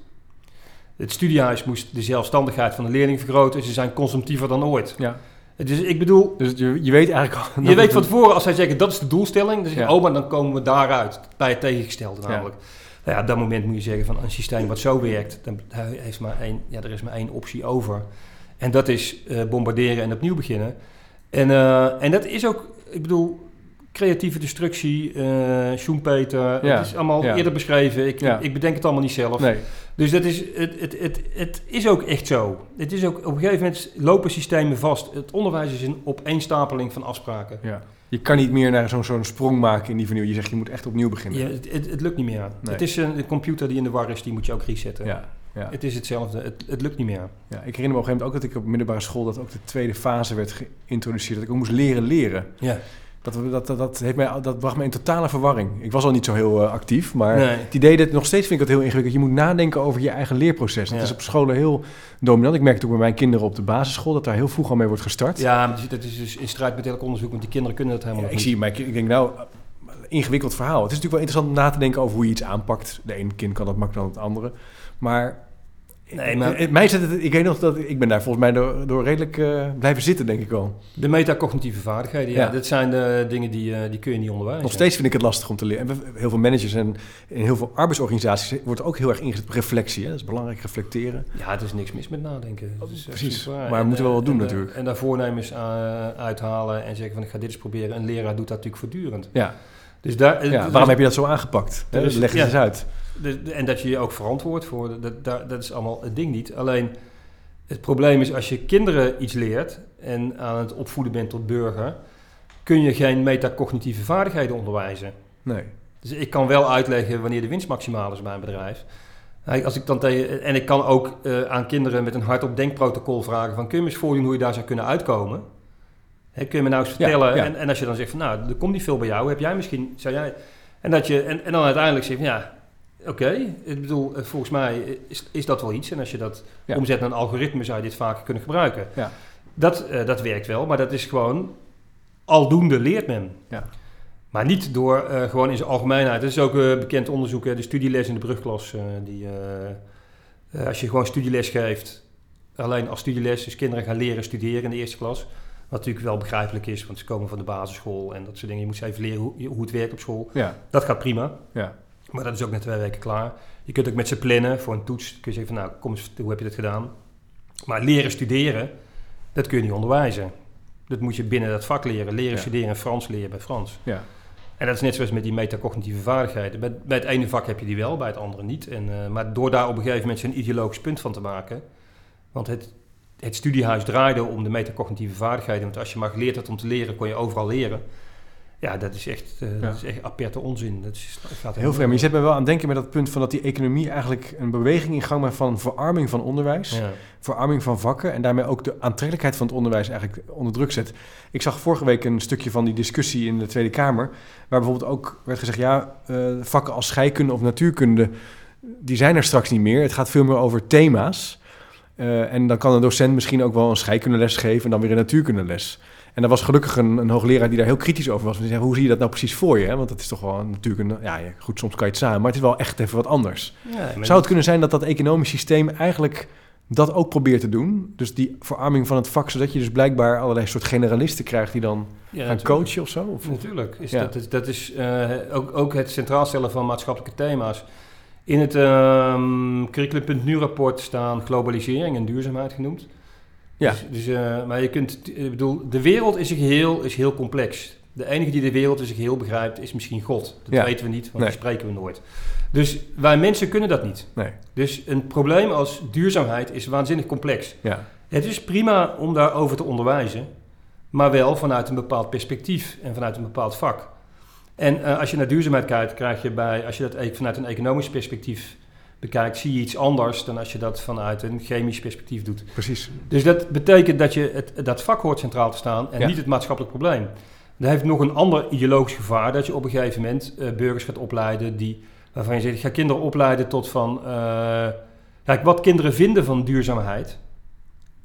Het studiehuis moest de zelfstandigheid van de leerling vergroten. Ze zijn consumptiever dan ooit. Ja. Dus ik bedoel... Dus je, je weet eigenlijk al... Je weet van tevoren, als zij zeggen dat is de doelstelling, dan zeg je, Ja. oh, maar dan komen we daaruit. Bij het tegengestelde namelijk. Nou ja, op dat moment moet je zeggen van een systeem wat zo werkt, dan heeft maar één, ja, er is maar één optie over. En dat is eh, bombarderen en opnieuw beginnen. En, eh, en dat is ook, ik bedoel, creatieve destructie, eh Schumpeter, Ja, het is allemaal ja. eerder beschreven. Ik, Ja. ik bedenk het allemaal niet zelf. Nee. Dus dat is, het, het, het, het is ook echt zo. Het is ook, op een gegeven moment lopen systemen vast. Het onderwijs is een opeenstapeling van afspraken. Ja. Je kan niet meer naar zo'n zo'n sprong maken in die vernieuwing. Je zegt, je moet echt opnieuw beginnen. Ja, het, het, het lukt niet meer. Nee. Het is een, een computer die in de war is, die moet je ook resetten. Ja, ja. Het is hetzelfde. Het, het lukt niet meer. ja. Ik herinner me op een gegeven moment ook dat ik op middelbare school... dat ook de tweede fase werd geïntroduceerd. Dat ik ook moest leren leren. Ja. Dat, dat, dat, dat, heeft mij, dat bracht me in totale verwarring. Ik was al niet zo heel eh, actief, maar Nee. het idee dat nog steeds vind ik dat heel ingewikkeld. Je moet nadenken over je eigen leerproces. Dat Ja. is op scholen heel dominant. Ik merk het ook bij mijn kinderen op de basisschool dat daar heel vroeg al mee wordt gestart. Ja, maar dat is dus in strijd met elk onderzoek, want die kinderen kunnen dat helemaal Ja, ik zie kind, ik denk nou, ingewikkeld verhaal. Het is natuurlijk wel interessant om na te denken over hoe je iets aanpakt. De ene kind kan dat makkelijker dan het andere. Maar, Nee, maar- mij zet het, ik weet nog dat ik ben daar volgens mij door, door redelijk eh, blijven zitten, denk ik wel. niet. De metacognitieve vaardigheden, ja. Ja. Dat zijn de dingen die, eh, die kun je niet onderwijzen. Nog steeds vind ik het lastig om te leren. En we- heel veel managers en in heel veel arbeidsorganisaties wordt ook heel erg ingezet op reflectie. Hè? Dat is belangrijk, reflecteren. Ja, er is niks mis met nadenken. Dat is Oh, Precies. Maar we En, moeten wel wat doen en, eh, natuurlijk. En daar voornemens uh, uithalen en zeggen van ik ga dit eens proberen. Een leraar doet dat natuurlijk voortdurend. Ja, Dus daar, ja. dus- waarom heb je dat zo aangepakt? Hè? is- Leg het ja. eens uit. De- de- en dat je je ook verantwoord voor, dat, dat, dat is allemaal het ding niet. Alleen het probleem is als je kinderen iets leert en aan het opvoeden bent tot burger, kun je geen metacognitieve vaardigheden onderwijzen. Nee. Dus ik kan wel uitleggen wanneer de winst maximaal is bij een bedrijf. Als ik dan tegen, en ik kan ook eh, aan kinderen met een hardop denkprotocol vragen van kun je me eens voordoen hoe je daar zou kunnen uitkomen? Hè, kun je me nou eens vertellen? ja. En, en als je dan zegt van nou, er komt niet veel bij jou, heb jij misschien, zou jij... En, dat je, en, en dan uiteindelijk zeg je van ja, oké, ik bedoel, eh, volgens mij is, is dat wel iets. En als je dat Ja. omzet naar een algoritme zou je dit vaker kunnen gebruiken. Ja. Dat, eh, dat werkt wel, maar dat is gewoon aldoende leert men. Ja. Maar niet door eh, gewoon in zijn algemeenheid. Dat is ook eh, bekend onderzoek, hè, de studieles in de brugklas. die, als je gewoon studieles geeft, alleen als studieles, dus kinderen gaan leren studeren in de eerste klas. Wat natuurlijk wel begrijpelijk is, want ze komen van de basisschool en dat soort dingen. Je moet ze even leren hoe, hoe het werkt op school. Ja, Dat gaat prima, ja. Maar dat is ook na twee weken klaar. Je kunt ook met ze plannen voor een toets. Kun je zeggen van nou, kom eens, hoe heb je dat gedaan? Maar leren studeren, dat kun je niet onderwijzen. Dat moet je binnen dat vak leren. Leren Ja. studeren en Frans leren bij Frans. ja. En dat is net zoals met die metacognitieve vaardigheden. Bij, bij het ene vak heb je die wel, bij het andere niet. En, eh, maar door daar op een gegeven moment zo'n ideologisch punt van te maken. Want het, het studiehuis draaide om de metacognitieve vaardigheden. Want als je maar geleerd had om te leren, kon je overal leren. Ja, dat is echt, Ja. dat is echt aperte onzin. Dat is, dat gaat Heel vreemd. Maar je zet me wel aan het denken met dat punt van dat die economie eigenlijk een beweging in gang maakt van verarming van onderwijs. Ja. verarming van vakken en daarmee ook de aantrekkelijkheid van het onderwijs eigenlijk onder druk zet. Ik zag vorige week een stukje van die discussie in de Tweede Kamer, waar bijvoorbeeld ook werd gezegd, ja, eh, vakken als scheikunde of natuurkunde, die zijn er straks niet meer. Het gaat veel meer over thema's. Eh, en dan kan een docent misschien ook wel een scheikundeles geven en dan weer een natuurkundeles. En er was gelukkig een, een hoogleraar die daar heel kritisch over was. Die zei, hoe zie je dat nou precies voor je? Hè? Want het is toch wel een natuurkunde... Ja, goed, soms kan je het samen, maar het is wel echt even wat anders. Ja, Zou het kunnen zijn dat dat economisch systeem eigenlijk dat ook probeert te doen. Dus die verarming van het vak, zodat je dus blijkbaar allerlei soort generalisten krijgt die dan Ja, gaan natuurlijk. coachen of zo? Of, Natuurlijk. Is Ja. Dat is, dat is eh, ook, ook het centraal stellen van maatschappelijke thema's. In het ehm curriculum.nu rapport staan globalisering en duurzaamheid genoemd. Ja. Dus, dus, eh, maar je kunt, ik bedoel, de wereld is, een geheel, is heel complex. De enige die de wereld in zijn geheel begrijpt is misschien God. Dat Ja. weten we niet, want Nee. spreken we nooit. Dus wij mensen kunnen dat niet. Nee, Dus een probleem als duurzaamheid is waanzinnig complex. ja. Het is prima om daarover te onderwijzen, maar wel vanuit een bepaald perspectief en vanuit een bepaald vak. En eh, als je naar duurzaamheid kijkt, krijg je bij, als je dat e- vanuit een economisch perspectief bekijkt, zie je iets anders dan als je dat vanuit een chemisch perspectief doet. Precies. Dus dat betekent dat je het, dat vak hoort centraal te staan en Ja. niet het maatschappelijk probleem. Dat heeft nog een ander ideologisch gevaar, dat je op een gegeven moment eh, burgers gaat opleiden die, waarvan je zegt, ik ga kinderen opleiden tot van, eh, kijk, wat kinderen vinden van duurzaamheid,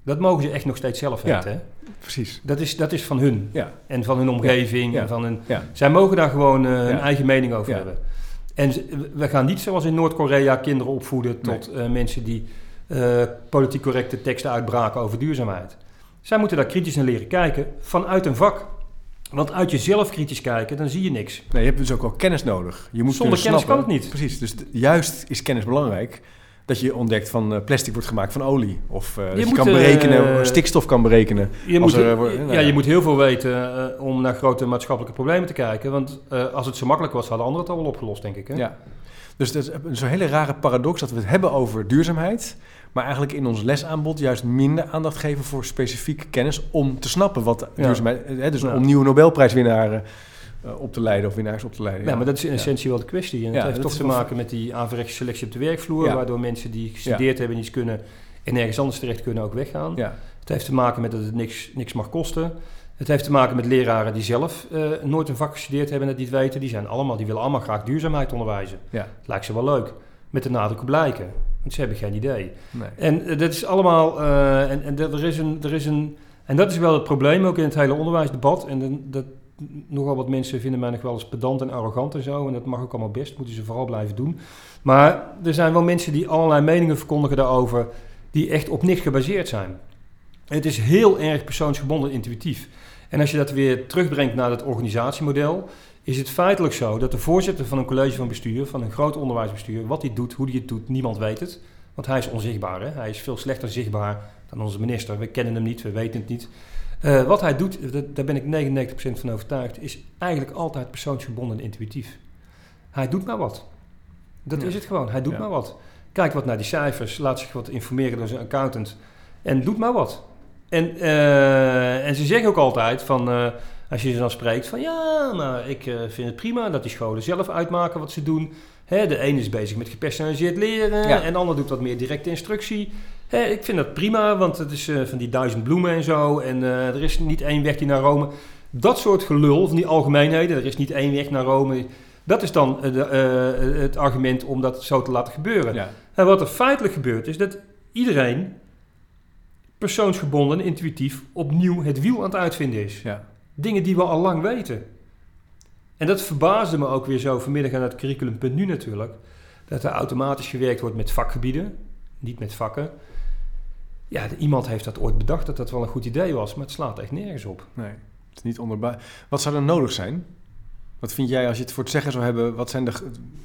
dat mogen ze echt nog steeds zelf Ja. weten. hè. Precies. Dat is, dat is van hun Ja, en van hun omgeving. En van hun, zij mogen daar gewoon eh, hun eigen mening over Ja. hebben. En we gaan niet zoals in Noord-Korea kinderen opvoeden Nee. tot eh, mensen die eh, politiek correcte teksten uitbraken over duurzaamheid. Zij moeten daar kritisch naar leren kijken vanuit een vak. Want uit jezelf kritisch kijken, dan zie je niks. Nee, je hebt dus ook wel kennis nodig. Je moet Zonder kennis snappen- kan het niet. Precies. Dus juist is kennis belangrijk. Dat je ontdekt van eh, plastic wordt gemaakt van olie. Of eh, dat je kan eh, berekenen, stikstof kan berekenen. Je moet, er, ja, nou ja. je moet heel veel weten om naar grote maatschappelijke problemen te kijken. Want als het zo makkelijk was, hadden anderen het al wel opgelost, denk ik. Hè? Ja. Dus dat is zo'n hele rare paradox dat we het hebben over duurzaamheid. Maar eigenlijk in ons lesaanbod juist minder aandacht geven voor specifieke kennis. Om te snappen wat Ja. duurzaamheid is. Dus Ja. om nieuwe Nobelprijswinnaars eh, op te leiden of winnaars op te leiden. Ja, maar dat is in essentie wel de kwestie. En het heeft dat toch te maken met die averechtse selectie op de werkvloer, waardoor mensen die gestudeerd hebben en iets kunnen en ergens anders terecht kunnen ook weggaan. Ja, Het heeft te maken met dat het niks, niks mag kosten. Het heeft te maken met leraren die zelf eh, nooit een vak gestudeerd hebben en het niet weten. Die, zijn allemaal, die willen allemaal graag duurzaamheid onderwijzen. ja, Het lijkt ze wel leuk. Met de nadruk op lijken. Want ze hebben geen idee. nee. En eh, dat is allemaal. en en dat, er, is een, er is een. En dat is wel het probleem ook in het hele onderwijsdebat. En dat, nogal wat mensen vinden mij nog wel eens pedant en arrogant en zo. En dat mag ook allemaal best, moeten ze vooral blijven doen. Maar er zijn wel mensen die allerlei meningen verkondigen daarover. die echt op niks gebaseerd zijn. Het is heel erg persoonsgebonden en intuïtief. En als je dat weer terugbrengt naar het organisatiemodel. is het feitelijk zo dat de voorzitter van een college van bestuur. van een groot onderwijsbestuur. wat hij doet, hoe hij het doet, niemand weet het. Want hij is onzichtbaar. Hè? Hij is veel slechter zichtbaar dan onze minister. We kennen hem niet, we weten het niet. Eh, wat hij doet, dat- daar ben ik 99% van overtuigd, is eigenlijk altijd persoonsgebonden en intuïtief. Hij doet maar wat. Dat Ja. is het gewoon. Hij doet Ja. maar wat. Kijkt wat naar die cijfers, laat zich wat informeren door zijn accountant en doet maar wat. En, eh, en ze zeggen ook altijd van, eh, als je ze dan spreekt, van ja, maar ik eh, vind het prima dat die scholen zelf uitmaken wat ze doen. Hè, de ene is bezig met gepersonaliseerd leren Ja. en de ander doet wat meer directe instructie. Hè, ik vind dat prima, want het is eh, van die duizend bloemen en zo. En eh, er is niet één weg die naar Rome. Dat soort gelul van die algemeenheden, er is niet één weg naar Rome. Dat is dan eh, de, eh, het argument om dat zo te laten gebeuren. Ja, En wat er feitelijk gebeurt is dat iedereen persoonsgebonden en intuïtief opnieuw het wiel aan het uitvinden is. ja, Dingen die we al lang weten. En dat verbaasde me ook weer zo vanmiddag aan het curriculum.nu natuurlijk. Dat er automatisch gewerkt wordt met vakgebieden, niet met vakken. Ja, iemand heeft dat ooit bedacht dat dat wel een goed idee was, maar het slaat echt nergens op. nee. Het is niet onderbouwd. Wat zou er nodig zijn? Wat vind jij als je het voor het zeggen zou hebben? Wat zijn de,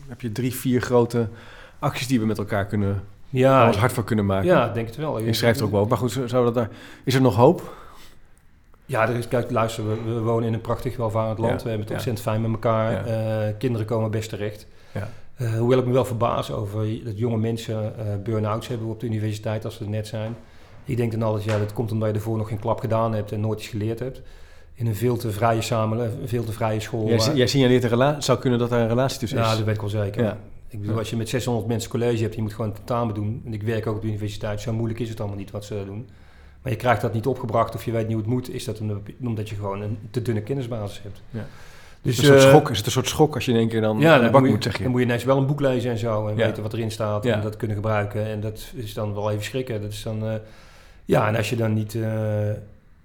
heb je drie, vier grote acties die we met elkaar kunnen, Ja, ons hard voor kunnen maken? ja ik denk het wel. Je schrijft er ook wel op. Maar goed, zou dat daar, is er nog hoop? Ja, er is, kijk, luister, we, we wonen in een prachtig welvarend land. Ja, We hebben het ja. ontzettend fijn met elkaar. Ja. Eh, kinderen komen best terecht. Ja. Eh, hoewel ik me wel verbaas over dat jonge mensen eh burn-outs hebben op de universiteit als ze er net zijn. Ik denk dan altijd, ja, dat komt omdat je ervoor nog geen klap gedaan hebt en nooit iets geleerd hebt. In een veel te vrije samenleving, een veel te vrije school. Jij, signaleert een relatie. zou kunnen dat daar een relatie tussen ja, is. dat weet ik wel zeker. Ja. Ik bedoel, Ja. als je met 600 mensen college hebt, je moet gewoon tentamen doen. En ik werk ook op de universiteit, zo moeilijk is het allemaal niet wat ze doen. Maar je krijgt dat niet opgebracht of je weet niet hoe het moet, is dat omdat- je gewoon een te dunne kennisbasis hebt. Ja. Dus, is, het een soort eh, schok, is het een soort schok als je in één keer dan ja, de bak moet, moet, je, zeg je? dan moet je ineens wel een boek lezen en zo. En Ja. weten wat erin staat Ja. en dat kunnen gebruiken. En dat is dan wel even schrikken. Dat is dan, eh, ja, en als je dan niet... eh,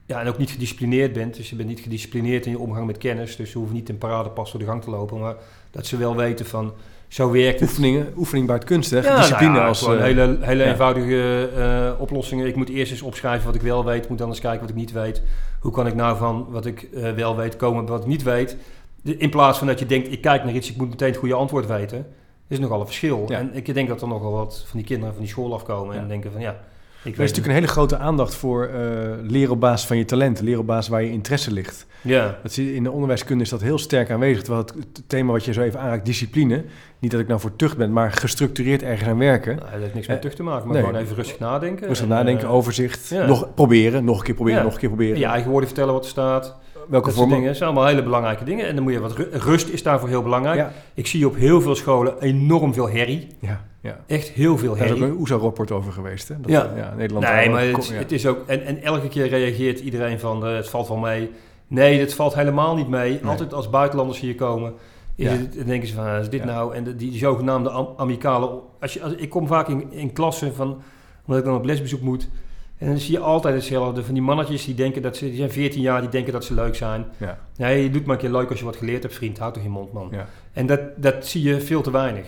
ja, en ook niet gedisciplineerd bent. Dus je bent niet gedisciplineerd in je omgang met kennis. Dus je hoeft niet in paradepas door de gang te lopen. Maar dat ze wel weten van... Zo werkt het. Oefeningen, oefening kunst, hè? Ja, Discipline nou ja, als... eh, hele, hele ja. eenvoudige eh, oplossingen. Ik moet eerst eens opschrijven wat ik wel weet. Moet dan eens kijken wat ik niet weet. Hoe kan ik nou van wat ik wel weet komen wat ik niet weet? In plaats van dat je denkt, ik kijk naar iets, ik moet meteen het goede antwoord weten. is nogal een verschil. En ik denk dat er nogal wat van die kinderen van die school afkomen en denken van ja, Er is natuurlijk een hele grote aandacht voor eh leren op basis van je talent, leren op basis waar je interesse ligt. Ja, Dat zie je, in de onderwijskunde is dat heel sterk aanwezig. Terwijl het, thema wat je zo even aanraakt, discipline, niet dat ik nou voor tucht ben, maar gestructureerd ergens aan werken. nou, dat heeft niks met Eh, tucht te maken, maar nee. gewoon even rustig nadenken. Rustig En, nadenken, eh, overzicht, ja. nog proberen, nog een keer proberen, Ja. nog een keer proberen. je eigen woorden vertellen wat er staat. Welke dat soort dingen zijn allemaal hele belangrijke dingen. En dan moet je wat ru- rust is daarvoor heel belangrijk. Ja, Ik zie op heel veel scholen enorm veel herrie. ja, ja. Echt heel veel Daar is ook herrie. een OESO-rapport over geweest. Hè? Dat, Ja. ja Nederland Nee, maar het, kom- is- ja. het is ook... En, en elke keer reageert iedereen van, eh, het valt wel mee. Nee, het valt helemaal niet mee. Altijd als buitenlanders hier komen, is Ja. het, dan denken ze van, ah, is dit Ja. nou? En de, die zogenaamde am- amicale... Als je, als, ik kom vaak in, in klassen van, omdat ik dan op lesbezoek moet. En dan zie je altijd hetzelfde. Van die mannetjes die denken dat ze... Die zijn 14 jaar, die denken dat ze leuk zijn. Ja. Nee, je doet maar een keer leuk als je wat geleerd hebt, vriend. Houd toch je mond, man. Ja. En dat, dat zie je veel te weinig.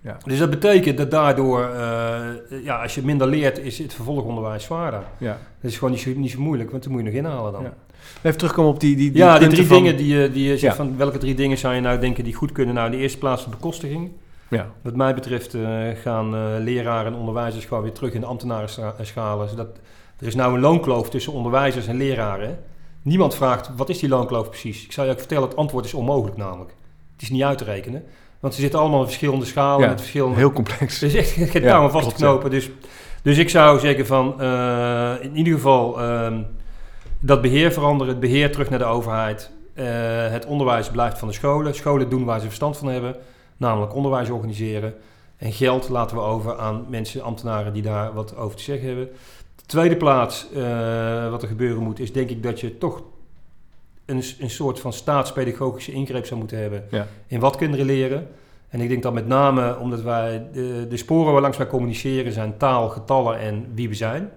Ja. Dus dat betekent dat daardoor, eh, ja, als je minder leert, is het vervolgonderwijs zwaarder. Ja. Dat is gewoon niet zo, niet zo moeilijk, want dan moet je nog inhalen dan. Ja. Ja, Even terugkomen op die, die, die, die punten drie van- dingen die je, die je zegt Ja. van welke drie dingen zou je nou denken die goed kunnen? Nou, in de eerste plaats de bekostiging. Ja. Wat mij betreft eh, gaan eh, leraren en onderwijzers gewoon weer terug in de ambtenarenschalen. Zodat, er is nou een loonkloof tussen onderwijzers en leraren. Niemand vraagt, wat is die loonkloof precies? Ik zou je ook vertellen, het antwoord is onmogelijk namelijk. Het is niet uit te rekenen. Want ze zitten allemaal in verschillende schalen Ja, met verschillende Heel complex. is echt geen touw vast te knopen. Dus, dus ik zou zeggen van, eh, in ieder geval ehm, dat beheer veranderen, het beheer terug naar de overheid. Het onderwijs blijft van de scholen. Scholen doen waar ze verstand van hebben, namelijk onderwijs organiseren. En geld laten we over aan mensen, ambtenaren die daar wat over te zeggen hebben. De tweede plaats, eh, wat er gebeuren moet, is denk ik dat je toch een, een soort van staatspedagogische ingreep zou moeten hebben Ja. in wat kinderen leren. En ik denk dat met name omdat wij de, de sporen waarlangs wij communiceren zijn taal, getallen en wie we zijn.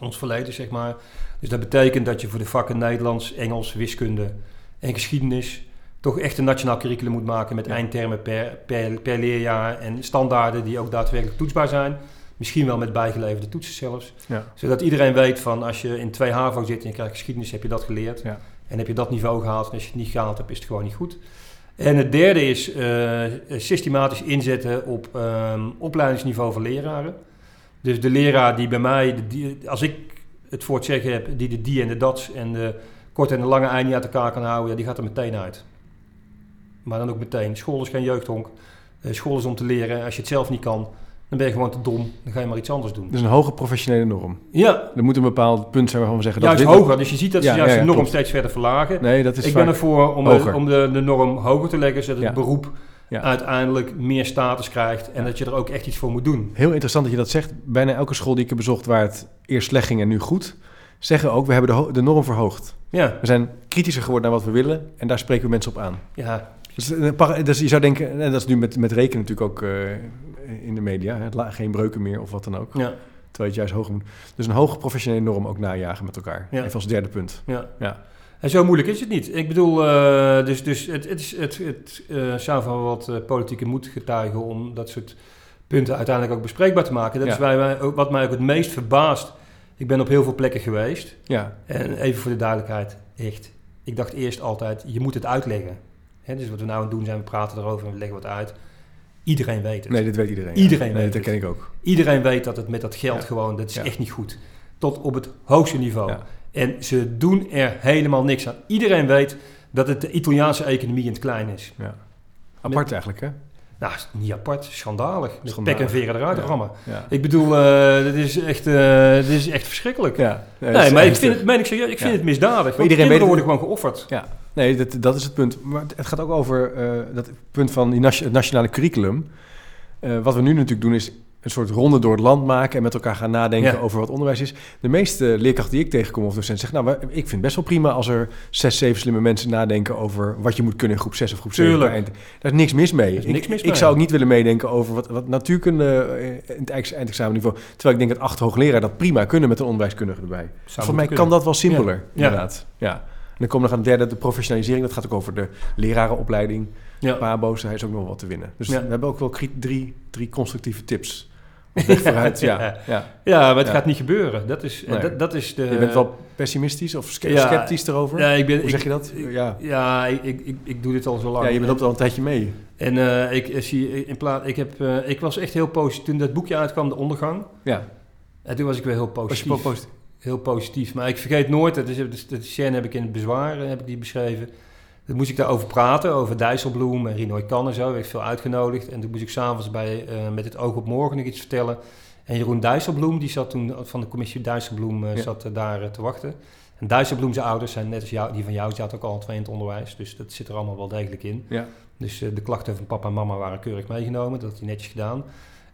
Ons verleden, zeg maar. Dus dat betekent dat je voor de vakken Nederlands, Engels, wiskunde en geschiedenis toch echt een nationaal curriculum moet maken met Ja. eindtermen per, per, per leerjaar en standaarden die ook daadwerkelijk toetsbaar zijn. Misschien wel met bijgeleverde toetsen zelfs. Ja. Zodat iedereen weet van als je in 2 HAVO zit en je krijgt geschiedenis, heb je dat geleerd. Ja. En heb je dat niveau gehaald en als je het niet gehaald hebt, is het gewoon niet goed. En het derde is eh, systematisch inzetten op ehm, opleidingsniveau van leraren. Dus de leraar die bij mij, de, die- als ik het voor het zeggen heb, die de die en de dats en de korte en de lange ei niet uit elkaar kan houden, ja, die gaat er meteen uit. Maar dan ook meteen. School is geen jeugdhonk. Eh, school is om te leren. Als je het zelf niet kan, dan ben je gewoon te dom. Dan ga je maar iets anders doen. Dus een hoge professionele norm. Ja, Er moet een bepaald punt zijn waarvan we zeggen... juist dat dit- hoger. Dus je ziet dat ze Ja, juist ja, ja, de norm steeds verder verlagen. Nee, dat is ik ben ervoor om, hoger. om de, de norm hoger te leggen, zodat het beroep uiteindelijk meer status krijgt en dat je er ook echt iets voor moet doen. Heel interessant dat je dat zegt. Bijna elke school die ik heb bezocht waar het eerst slecht ging en nu goed... zeggen ook, we hebben de, de norm verhoogd. Ja, We zijn kritischer geworden naar wat we willen en daar spreken we mensen op aan. ja, Dus, eh, dus je zou denken, en dat is nu met, met rekenen natuurlijk ook eh, in de media, hè, geen breuken meer of wat dan ook. ja, Terwijl je het juist hoger moet. Dus een hoge professionele norm ook najagen met elkaar. Ja. Even als derde punt. ja. Ja. En zo moeilijk is het niet. Ik bedoel, eh, dus, dus het, het, is, het, het eh, zou van wat politieke moed getuigen om dat soort punten uiteindelijk ook bespreekbaar te maken. Dat Ja. is ook, wat mij ook het meest verbaast. Ik ben op heel veel plekken geweest. Ja, En even voor de duidelijkheid, echt. Ik dacht eerst altijd, je moet het uitleggen. Hè, dus wat we nou aan het doen zijn, we praten erover en we leggen wat uit. Iedereen weet het. nee, dit weet iedereen. ja. Iedereen Nee, weet dat het. ken ik ook. Iedereen weet dat het met dat geld Ja. gewoon, dat is Ja. echt niet goed. Tot op het hoogste niveau. En ze doen er helemaal niks aan. Iedereen weet dat het de Italiaanse economie in het klein is. Ja. Apart eigenlijk, hè? Nou, niet apart, schandalig. Met Schandalig. pek en veren eruit rammen. Ik bedoel, eh dit, is echt, eh, dit is echt verschrikkelijk. Ja. nee, maar ik vind het, meen ik serieus, ik vind het misdadig. Want iedereen kinderen weet het- worden gewoon geofferd. Ja, nee, dat, dat is het punt. Maar het gaat ook over eh, dat punt van die het nationale curriculum. Eh, wat we nu natuurlijk doen is een soort ronde door het land maken en met elkaar gaan nadenken Ja. over wat onderwijs is. De meeste leerkrachten die ik tegenkom of docenten zeggen, nou, ik vind het best wel prima als er zes, zeven slimme mensen nadenken over wat je moet kunnen in groep 6 of groep 7. Tuurlijk. Eind. Daar is niks mis mee. Ik, niks mis ik mee. zou ook niet willen meedenken over wat, wat natuurkunde eh, in het eind- eindexamenniveau. Terwijl ik denk dat acht hoogleraar dat prima kunnen met een onderwijskundige erbij. Zou Volgens mij kan dat wel simpeler, Ja. inderdaad. Ja. Dan we nog aan het derde, de professionalisering. Dat gaat ook over de lerarenopleiding. Ja. Pabo's, daar is ook nog wat te winnen. Dus Ja. we hebben ook wel drie, drie constructieve tips. Vooruit, ja. Ja. ja. Ja, maar het Ja. gaat niet gebeuren. Dat is, Nee. dat, dat is de... Je bent wel pessimistisch of sceptisch erover? Ja, ik ben, Hoe ik- zeg je dat? ja. Ja, ik, ik, ik, doe dit al zo lang. ja, je bent al een tijdje mee. En eh, ik, eh, zie, in plaats, ik, heb, eh, ik was echt heel positief. Toen dat boekje uitkwam, De Ondergang, Ja. en toen was ik weer heel Was je positief. Heel positief. Maar ik vergeet nooit, dat is, dat, dat scène heb ik in het bezwaar eh, heb ik die beschreven. Dat moest ik daarover praten, over Dijsselbloem en Rinoy Kan en zo. Ik veel uitgenodigd. En toen moest ik s'avonds bij eh, met het oog op morgen nog iets vertellen. En Jeroen Dijsselbloem, die zat toen van de commissie Dijsselbloem, eh, Ja. zat daar te wachten. En Dijsselbloem zijn ouders zijn net als jou, die van jou, zaten ook al twee in het onderwijs. Dus dat zit er allemaal wel degelijk in. Ja. Dus de klachten van papa en mama waren keurig meegenomen. Dat had hij netjes gedaan.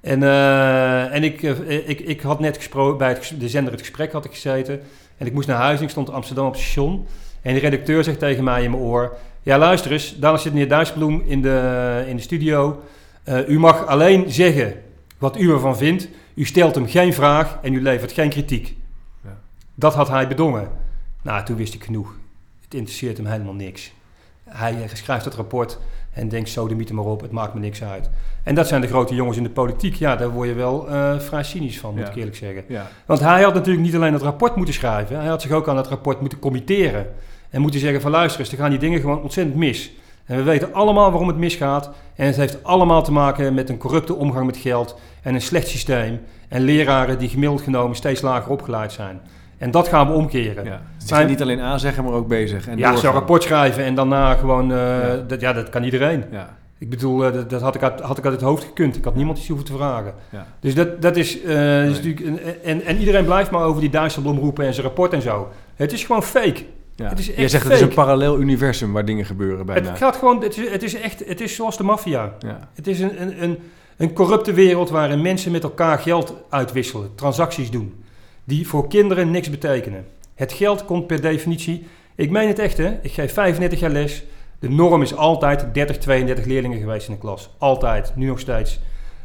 En, eh, en ik, eh, ik, ik had net gesproken, bij het, de zender Het Gesprek had ik gezeten. En ik moest naar huis en ik stond in Amsterdam op het station. En de redacteur zegt tegen mij in mijn oor... Ja, luister eens, daar zit meneer Dijsselbloem in de, in de studio. Eh, u mag alleen zeggen wat u ervan vindt. U stelt hem geen vraag en u levert geen kritiek. Ja. Dat had hij bedongen. Nou, toen wist ik genoeg. Het interesseert hem helemaal niks. Hij schrijft het rapport en denkt zo de mythe maar op, het maakt me niks uit. En dat zijn de grote jongens in de politiek. Ja, daar word je wel eh, vrij cynisch van, moet Ja. ik eerlijk zeggen. Ja. Want hij had natuurlijk niet alleen het rapport moeten schrijven, hij had zich ook aan het rapport moeten committeren. En moeten zeggen van luister eens, er gaan die dingen gewoon ontzettend mis. En we weten allemaal waarom het misgaat. En het heeft allemaal te maken met een corrupte omgang met geld en een slecht systeem. En leraren die gemiddeld genomen steeds lager opgeleid zijn. En dat gaan we omkeren. ja. Maar- niet alleen aanzeggen, maar ook bezig. En ja, zo'n doorgaan. rapport schrijven en daarna gewoon... eh, Ja. Dat, ja, dat kan iedereen. Ja. Ik bedoel, eh, dat, dat had, ik uit, had ik uit het hoofd gekund. Ik had niemand iets hoeven te vragen. Ja. Dus dat, dat is, eh, is natuurlijk... een- en, en iedereen blijft maar over die Dijsselbloem roepen en zijn rapport en zo. Het is gewoon fake. Ja. Het is echt Jij zegt het is een fake. parallel universum waar dingen gebeuren bijna. Het gaat gewoon... Het is, het is echt... Het is zoals de maffia. Ja. Het is een, een, een, een corrupte wereld waarin mensen met elkaar geld uitwisselen. Transacties doen. Die voor kinderen niks betekenen. Het geld komt per definitie... Ik meen het echt, hè. Ik geef 35 jaar les. De norm is altijd 30, 32 leerlingen geweest in de klas. Altijd. Nu nog steeds.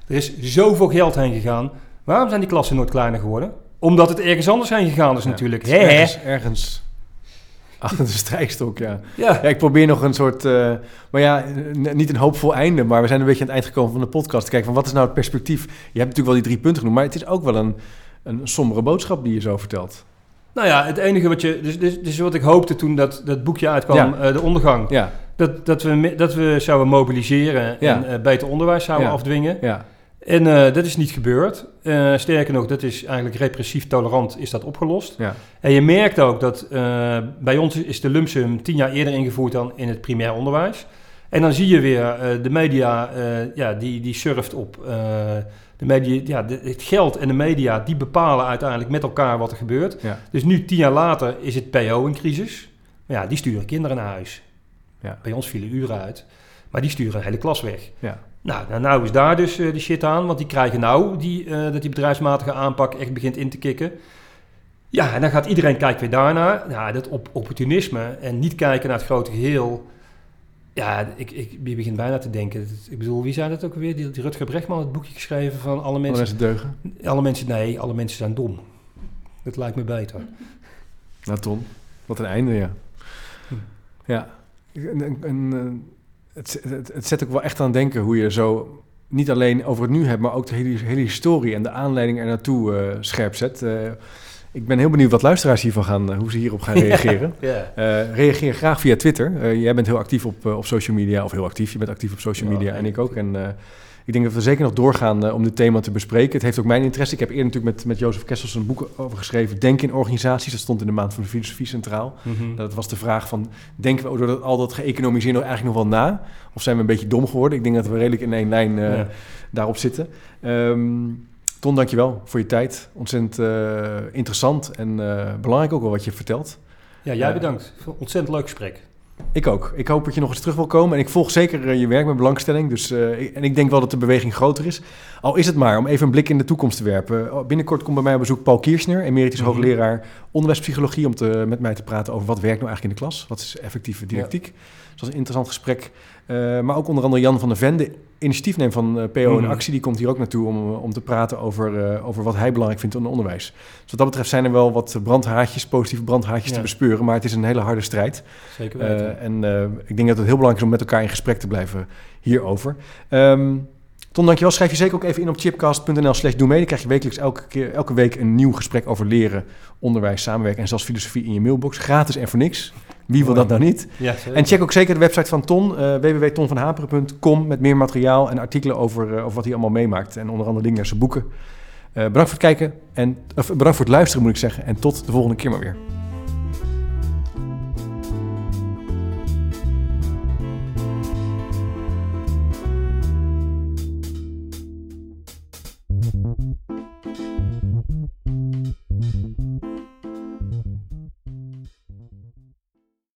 Er is zoveel geld heen gegaan. Waarom zijn die klassen nooit kleiner geworden? Omdat het ergens anders heen gegaan is Ja. natuurlijk. Het is Hè, ergens, ergens achter de strijkstok, ja. Ja. Ja, ik probeer nog een soort, eh, maar ja, niet een hoopvol einde, maar we zijn een beetje aan het eind gekomen van de podcast. Te kijken van wat is nou het perspectief? Je hebt natuurlijk wel die drie punten genoemd, maar het is ook wel een, een sombere boodschap die je zo vertelt. Nou ja, het enige wat je... Dus, dus, dus wat ik hoopte toen dat, dat boekje uitkwam, Ja. eh, De Ondergang... Ja, Dat, dat, we, dat we zouden mobiliseren Ja. en eh, beter onderwijs zouden afdwingen. ja, En eh, dat is niet gebeurd. Sterker nog, dat is eigenlijk repressief tolerant is dat opgelost. ja, En je merkt ook dat bij ons is de lumpsum tien jaar eerder ingevoerd dan in het primair onderwijs. En dan zie je weer de media, ja, die, die surft op de media, ja, de- het geld en de media, die bepalen uiteindelijk met elkaar wat er gebeurt. ja, Dus nu, tien jaar later, is het PO in crisis. Maar ja, die sturen kinderen naar huis. Ja. Bij ons vielen uren uit. Maar die sturen een hele klas weg. ja. Nou, nou, nou is daar dus eh, de shit aan. Want die krijgen nou die, eh, dat die bedrijfsmatige aanpak echt begint in te kicken. Ja, en dan gaat iedereen kijken weer daarnaar. Ja, dat op opportunisme en niet kijken naar het grote geheel. Ja, ik, ik, je begint bijna te denken. Ik bedoel, wie zei dat ook alweer? Die, die Rutger Brechtman, het boekje geschreven van alle Alle mensen. mensen deugen. Alle mensen, nee, alle mensen zijn dom. Dat lijkt me beter. Nou, Ton, wat een einde, ja. Hm. Ja, een, een, eh, het, het, het zet ook wel echt aan denken hoe je zo niet alleen over het nu hebt, maar ook de hele, hele historie en de aanleiding er naartoe eh, scherp zet. Eh, ik ben heel benieuwd wat luisteraars hiervan gaan, eh, hoe ze hierop gaan reageren. Ja. Eh, reageer graag via Twitter. Eh, jij bent heel actief op, op social media, of heel actief, je bent actief op social Ja, media en ik ook. En ik denk dat we zeker nog doorgaan om dit thema te bespreken. Het heeft ook mijn interesse. Ik heb eerder natuurlijk met, met Jozef Kessels een boek over geschreven, Denk in organisaties. Dat stond in de maand van de filosofie centraal. Mhm. Dat was de vraag van, denken we door dat, al dat geëconomiseerd nog eigenlijk nog wel na? Of zijn we een beetje dom geworden? Ik denk dat we redelijk in één lijn daarop zitten. Ehm Ton, dankjewel voor je tijd. Ontzettend eh, interessant en eh, belangrijk ook wel wat je vertelt. ja, jij Eh, bedankt. Ontzettend leuk gesprek. Ik ook. Ik hoop dat je nog eens terug wil komen. En ik volg zeker je werk met belangstelling. Dus, en ik denk wel dat de beweging groter is. Al is het maar om even een blik in de toekomst te werpen. Oh, Binnenkort komt bij mij op bezoek Paul Kiersner, emeritus Mhm. hoogleraar onderwijspsychologie, om te, met mij te praten over wat werkt nou eigenlijk in de klas. Wat is effectieve didactiek. Dus dat is een interessant gesprek. Maar ook onder andere Jan van der Vende, initiatief neemt van eh, PO in Mhm. actie, die komt hier ook naartoe om, eh, om te praten over, eh, over wat hij belangrijk vindt in het onderwijs. Dus wat dat betreft zijn er wel wat brandhaartjes, positieve brandhaartjes Ja. te bespeuren, maar het is een hele harde strijd. Zeker weten. en ik denk dat het heel belangrijk is om met elkaar in gesprek te blijven hierover. Ehm Ton, dankjewel. Schrijf je zeker ook even in op chipcast.nl slash doe mee. Dan krijg je wekelijks elke, keer, elke week een nieuw gesprek over leren, onderwijs, samenwerken en zelfs filosofie in je mailbox. Gratis en voor niks. Wie wil dat nou niet? ja. En check ook zeker de website van Ton, eh www.tonvanhaperen.com met meer materiaal en artikelen over, over wat hij allemaal meemaakt. En onder andere dingen naar zijn boeken. Eh, bedankt voor het kijken en of, bedankt voor het luisteren moet ik zeggen. En tot de volgende keer maar weer.